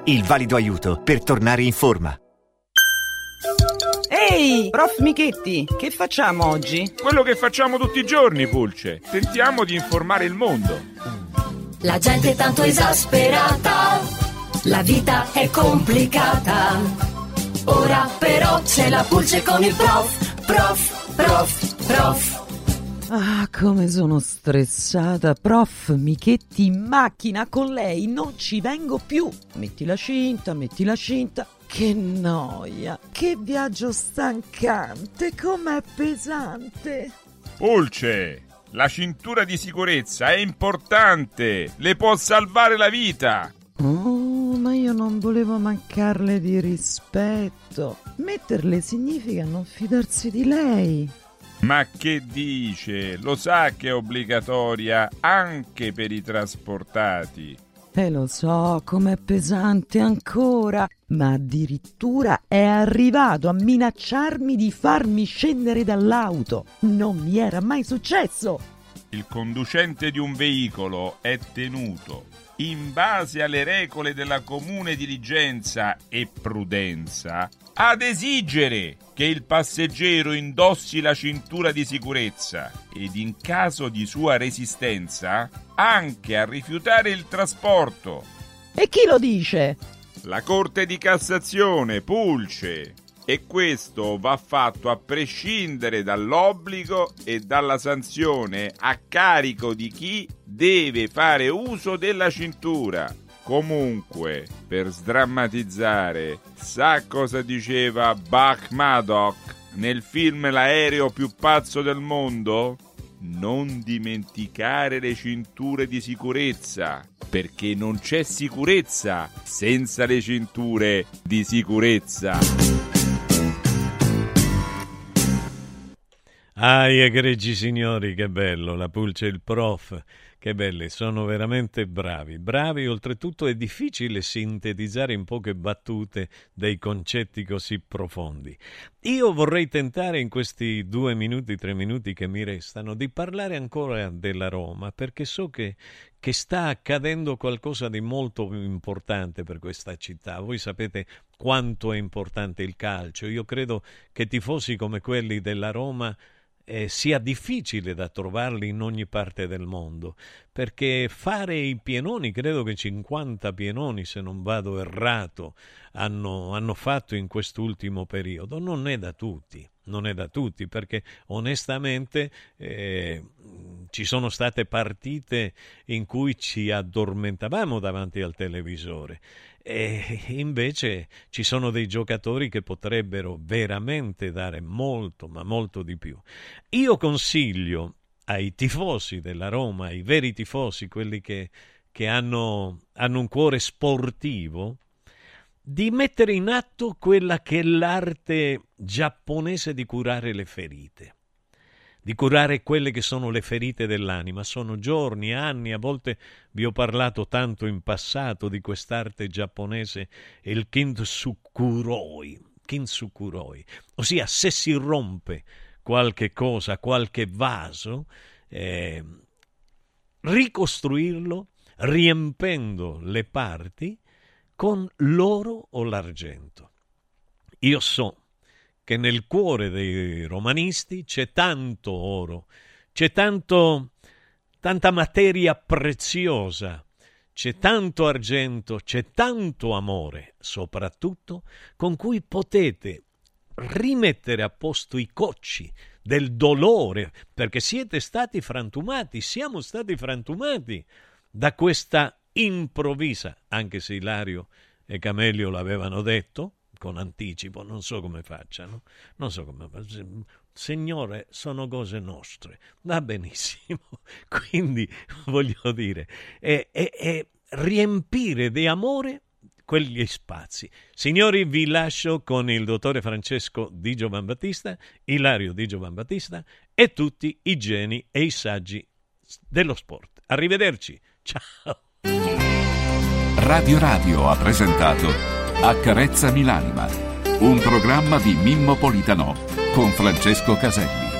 S24: il valido aiuto per tornare in forma.
S25: Ehi, prof Michetti, che facciamo oggi?
S26: Quello che facciamo tutti i giorni, Pulce. Tentiamo di informare il mondo.
S16: La gente è tanto esasperata, la vita è complicata. Ora però c'è la Pulce con il prof, prof, prof, prof.
S25: Ah, come sono stressata. Prof, Michetti in macchina con lei, non ci vengo più. Metti la cinta, metti la cinta. Che noia, che viaggio stancante, com'è pesante.
S26: Pulce, la cintura di sicurezza è importante, le può salvare la vita.
S25: Oh, ma io non volevo mancarle di rispetto. Metterle significa non fidarsi di lei.
S26: Ma che dice? Lo sa che è obbligatoria anche per i trasportati.
S25: E lo so com'è pesante ancora, ma addirittura è arrivato a minacciarmi di farmi scendere dall'auto. Non mi era mai successo.
S26: Il conducente di un veicolo è tenuto, in base alle regole della comune diligenza e prudenza, ad esigere che il passeggero indossi la cintura di sicurezza ed in caso di sua resistenza anche a rifiutare il trasporto.
S25: E chi lo dice?
S26: La Corte di Cassazione, Pulce. E questo va fatto a prescindere dall'obbligo e dalla sanzione a carico di chi deve fare uso della cintura. Comunque, per sdrammatizzare, sa cosa diceva Buck Maddock nel film L'aereo più pazzo del mondo? Non dimenticare le cinture di sicurezza, perché non c'è sicurezza senza le cinture di sicurezza.
S1: Ah, egregi signori, che bello, la pulce il prof, che belli, sono veramente bravi. Bravi, oltretutto è difficile sintetizzare in poche battute dei concetti così profondi. Io vorrei tentare in questi due minuti, tre minuti che mi restano, di parlare ancora della Roma, perché so che, che sta accadendo qualcosa di molto importante per questa città. Voi sapete quanto è importante il calcio. Io credo che tifosi come quelli della Roma eh, sia difficile da trovarli in ogni parte del mondo, perché fare i pienoni, credo che 50 pienoni, se non vado errato, hanno, hanno fatto in quest'ultimo periodo, non è da tutti non è da tutti perché onestamente eh, ci sono state partite in cui ci addormentavamo davanti al televisore e invece ci sono dei giocatori che potrebbero veramente dare molto, ma molto di più. Io consiglio ai tifosi della Roma, ai veri tifosi, quelli che, che hanno, hanno un cuore sportivo, di mettere in atto quella che è l'arte giapponese di curare le ferite di curare quelle che sono le ferite dell'anima. Sono giorni, anni, a volte vi ho parlato tanto in passato di quest'arte giapponese, il kintsukuroi, kintsukuroi. ossia se si rompe qualche cosa, qualche vaso, eh, ricostruirlo riempendo le parti con l'oro o l'argento. Io so che nel cuore dei romanisti c'è tanto oro, c'è tanto, tanta materia preziosa, c'è tanto argento, c'è tanto amore, soprattutto con cui potete rimettere a posto i cocci del dolore, perché siete stati frantumati, siamo stati frantumati da questa improvvisa, anche se Ilario e Camelio l'avevano detto, con anticipo, non so come facciano, non so come Signore, sono cose nostre, va benissimo. Quindi voglio dire, è, è, è riempire di amore quegli spazi. Signori, vi lascio con il dottore Francesco Di Giovan Battista, Ilario Di Giovan Battista e tutti i geni e i saggi dello sport. Arrivederci. Ciao.
S20: Radio Radio ha presentato Accarezzami l'anima, un programma di Mimmo Politano con Francesco Caselli.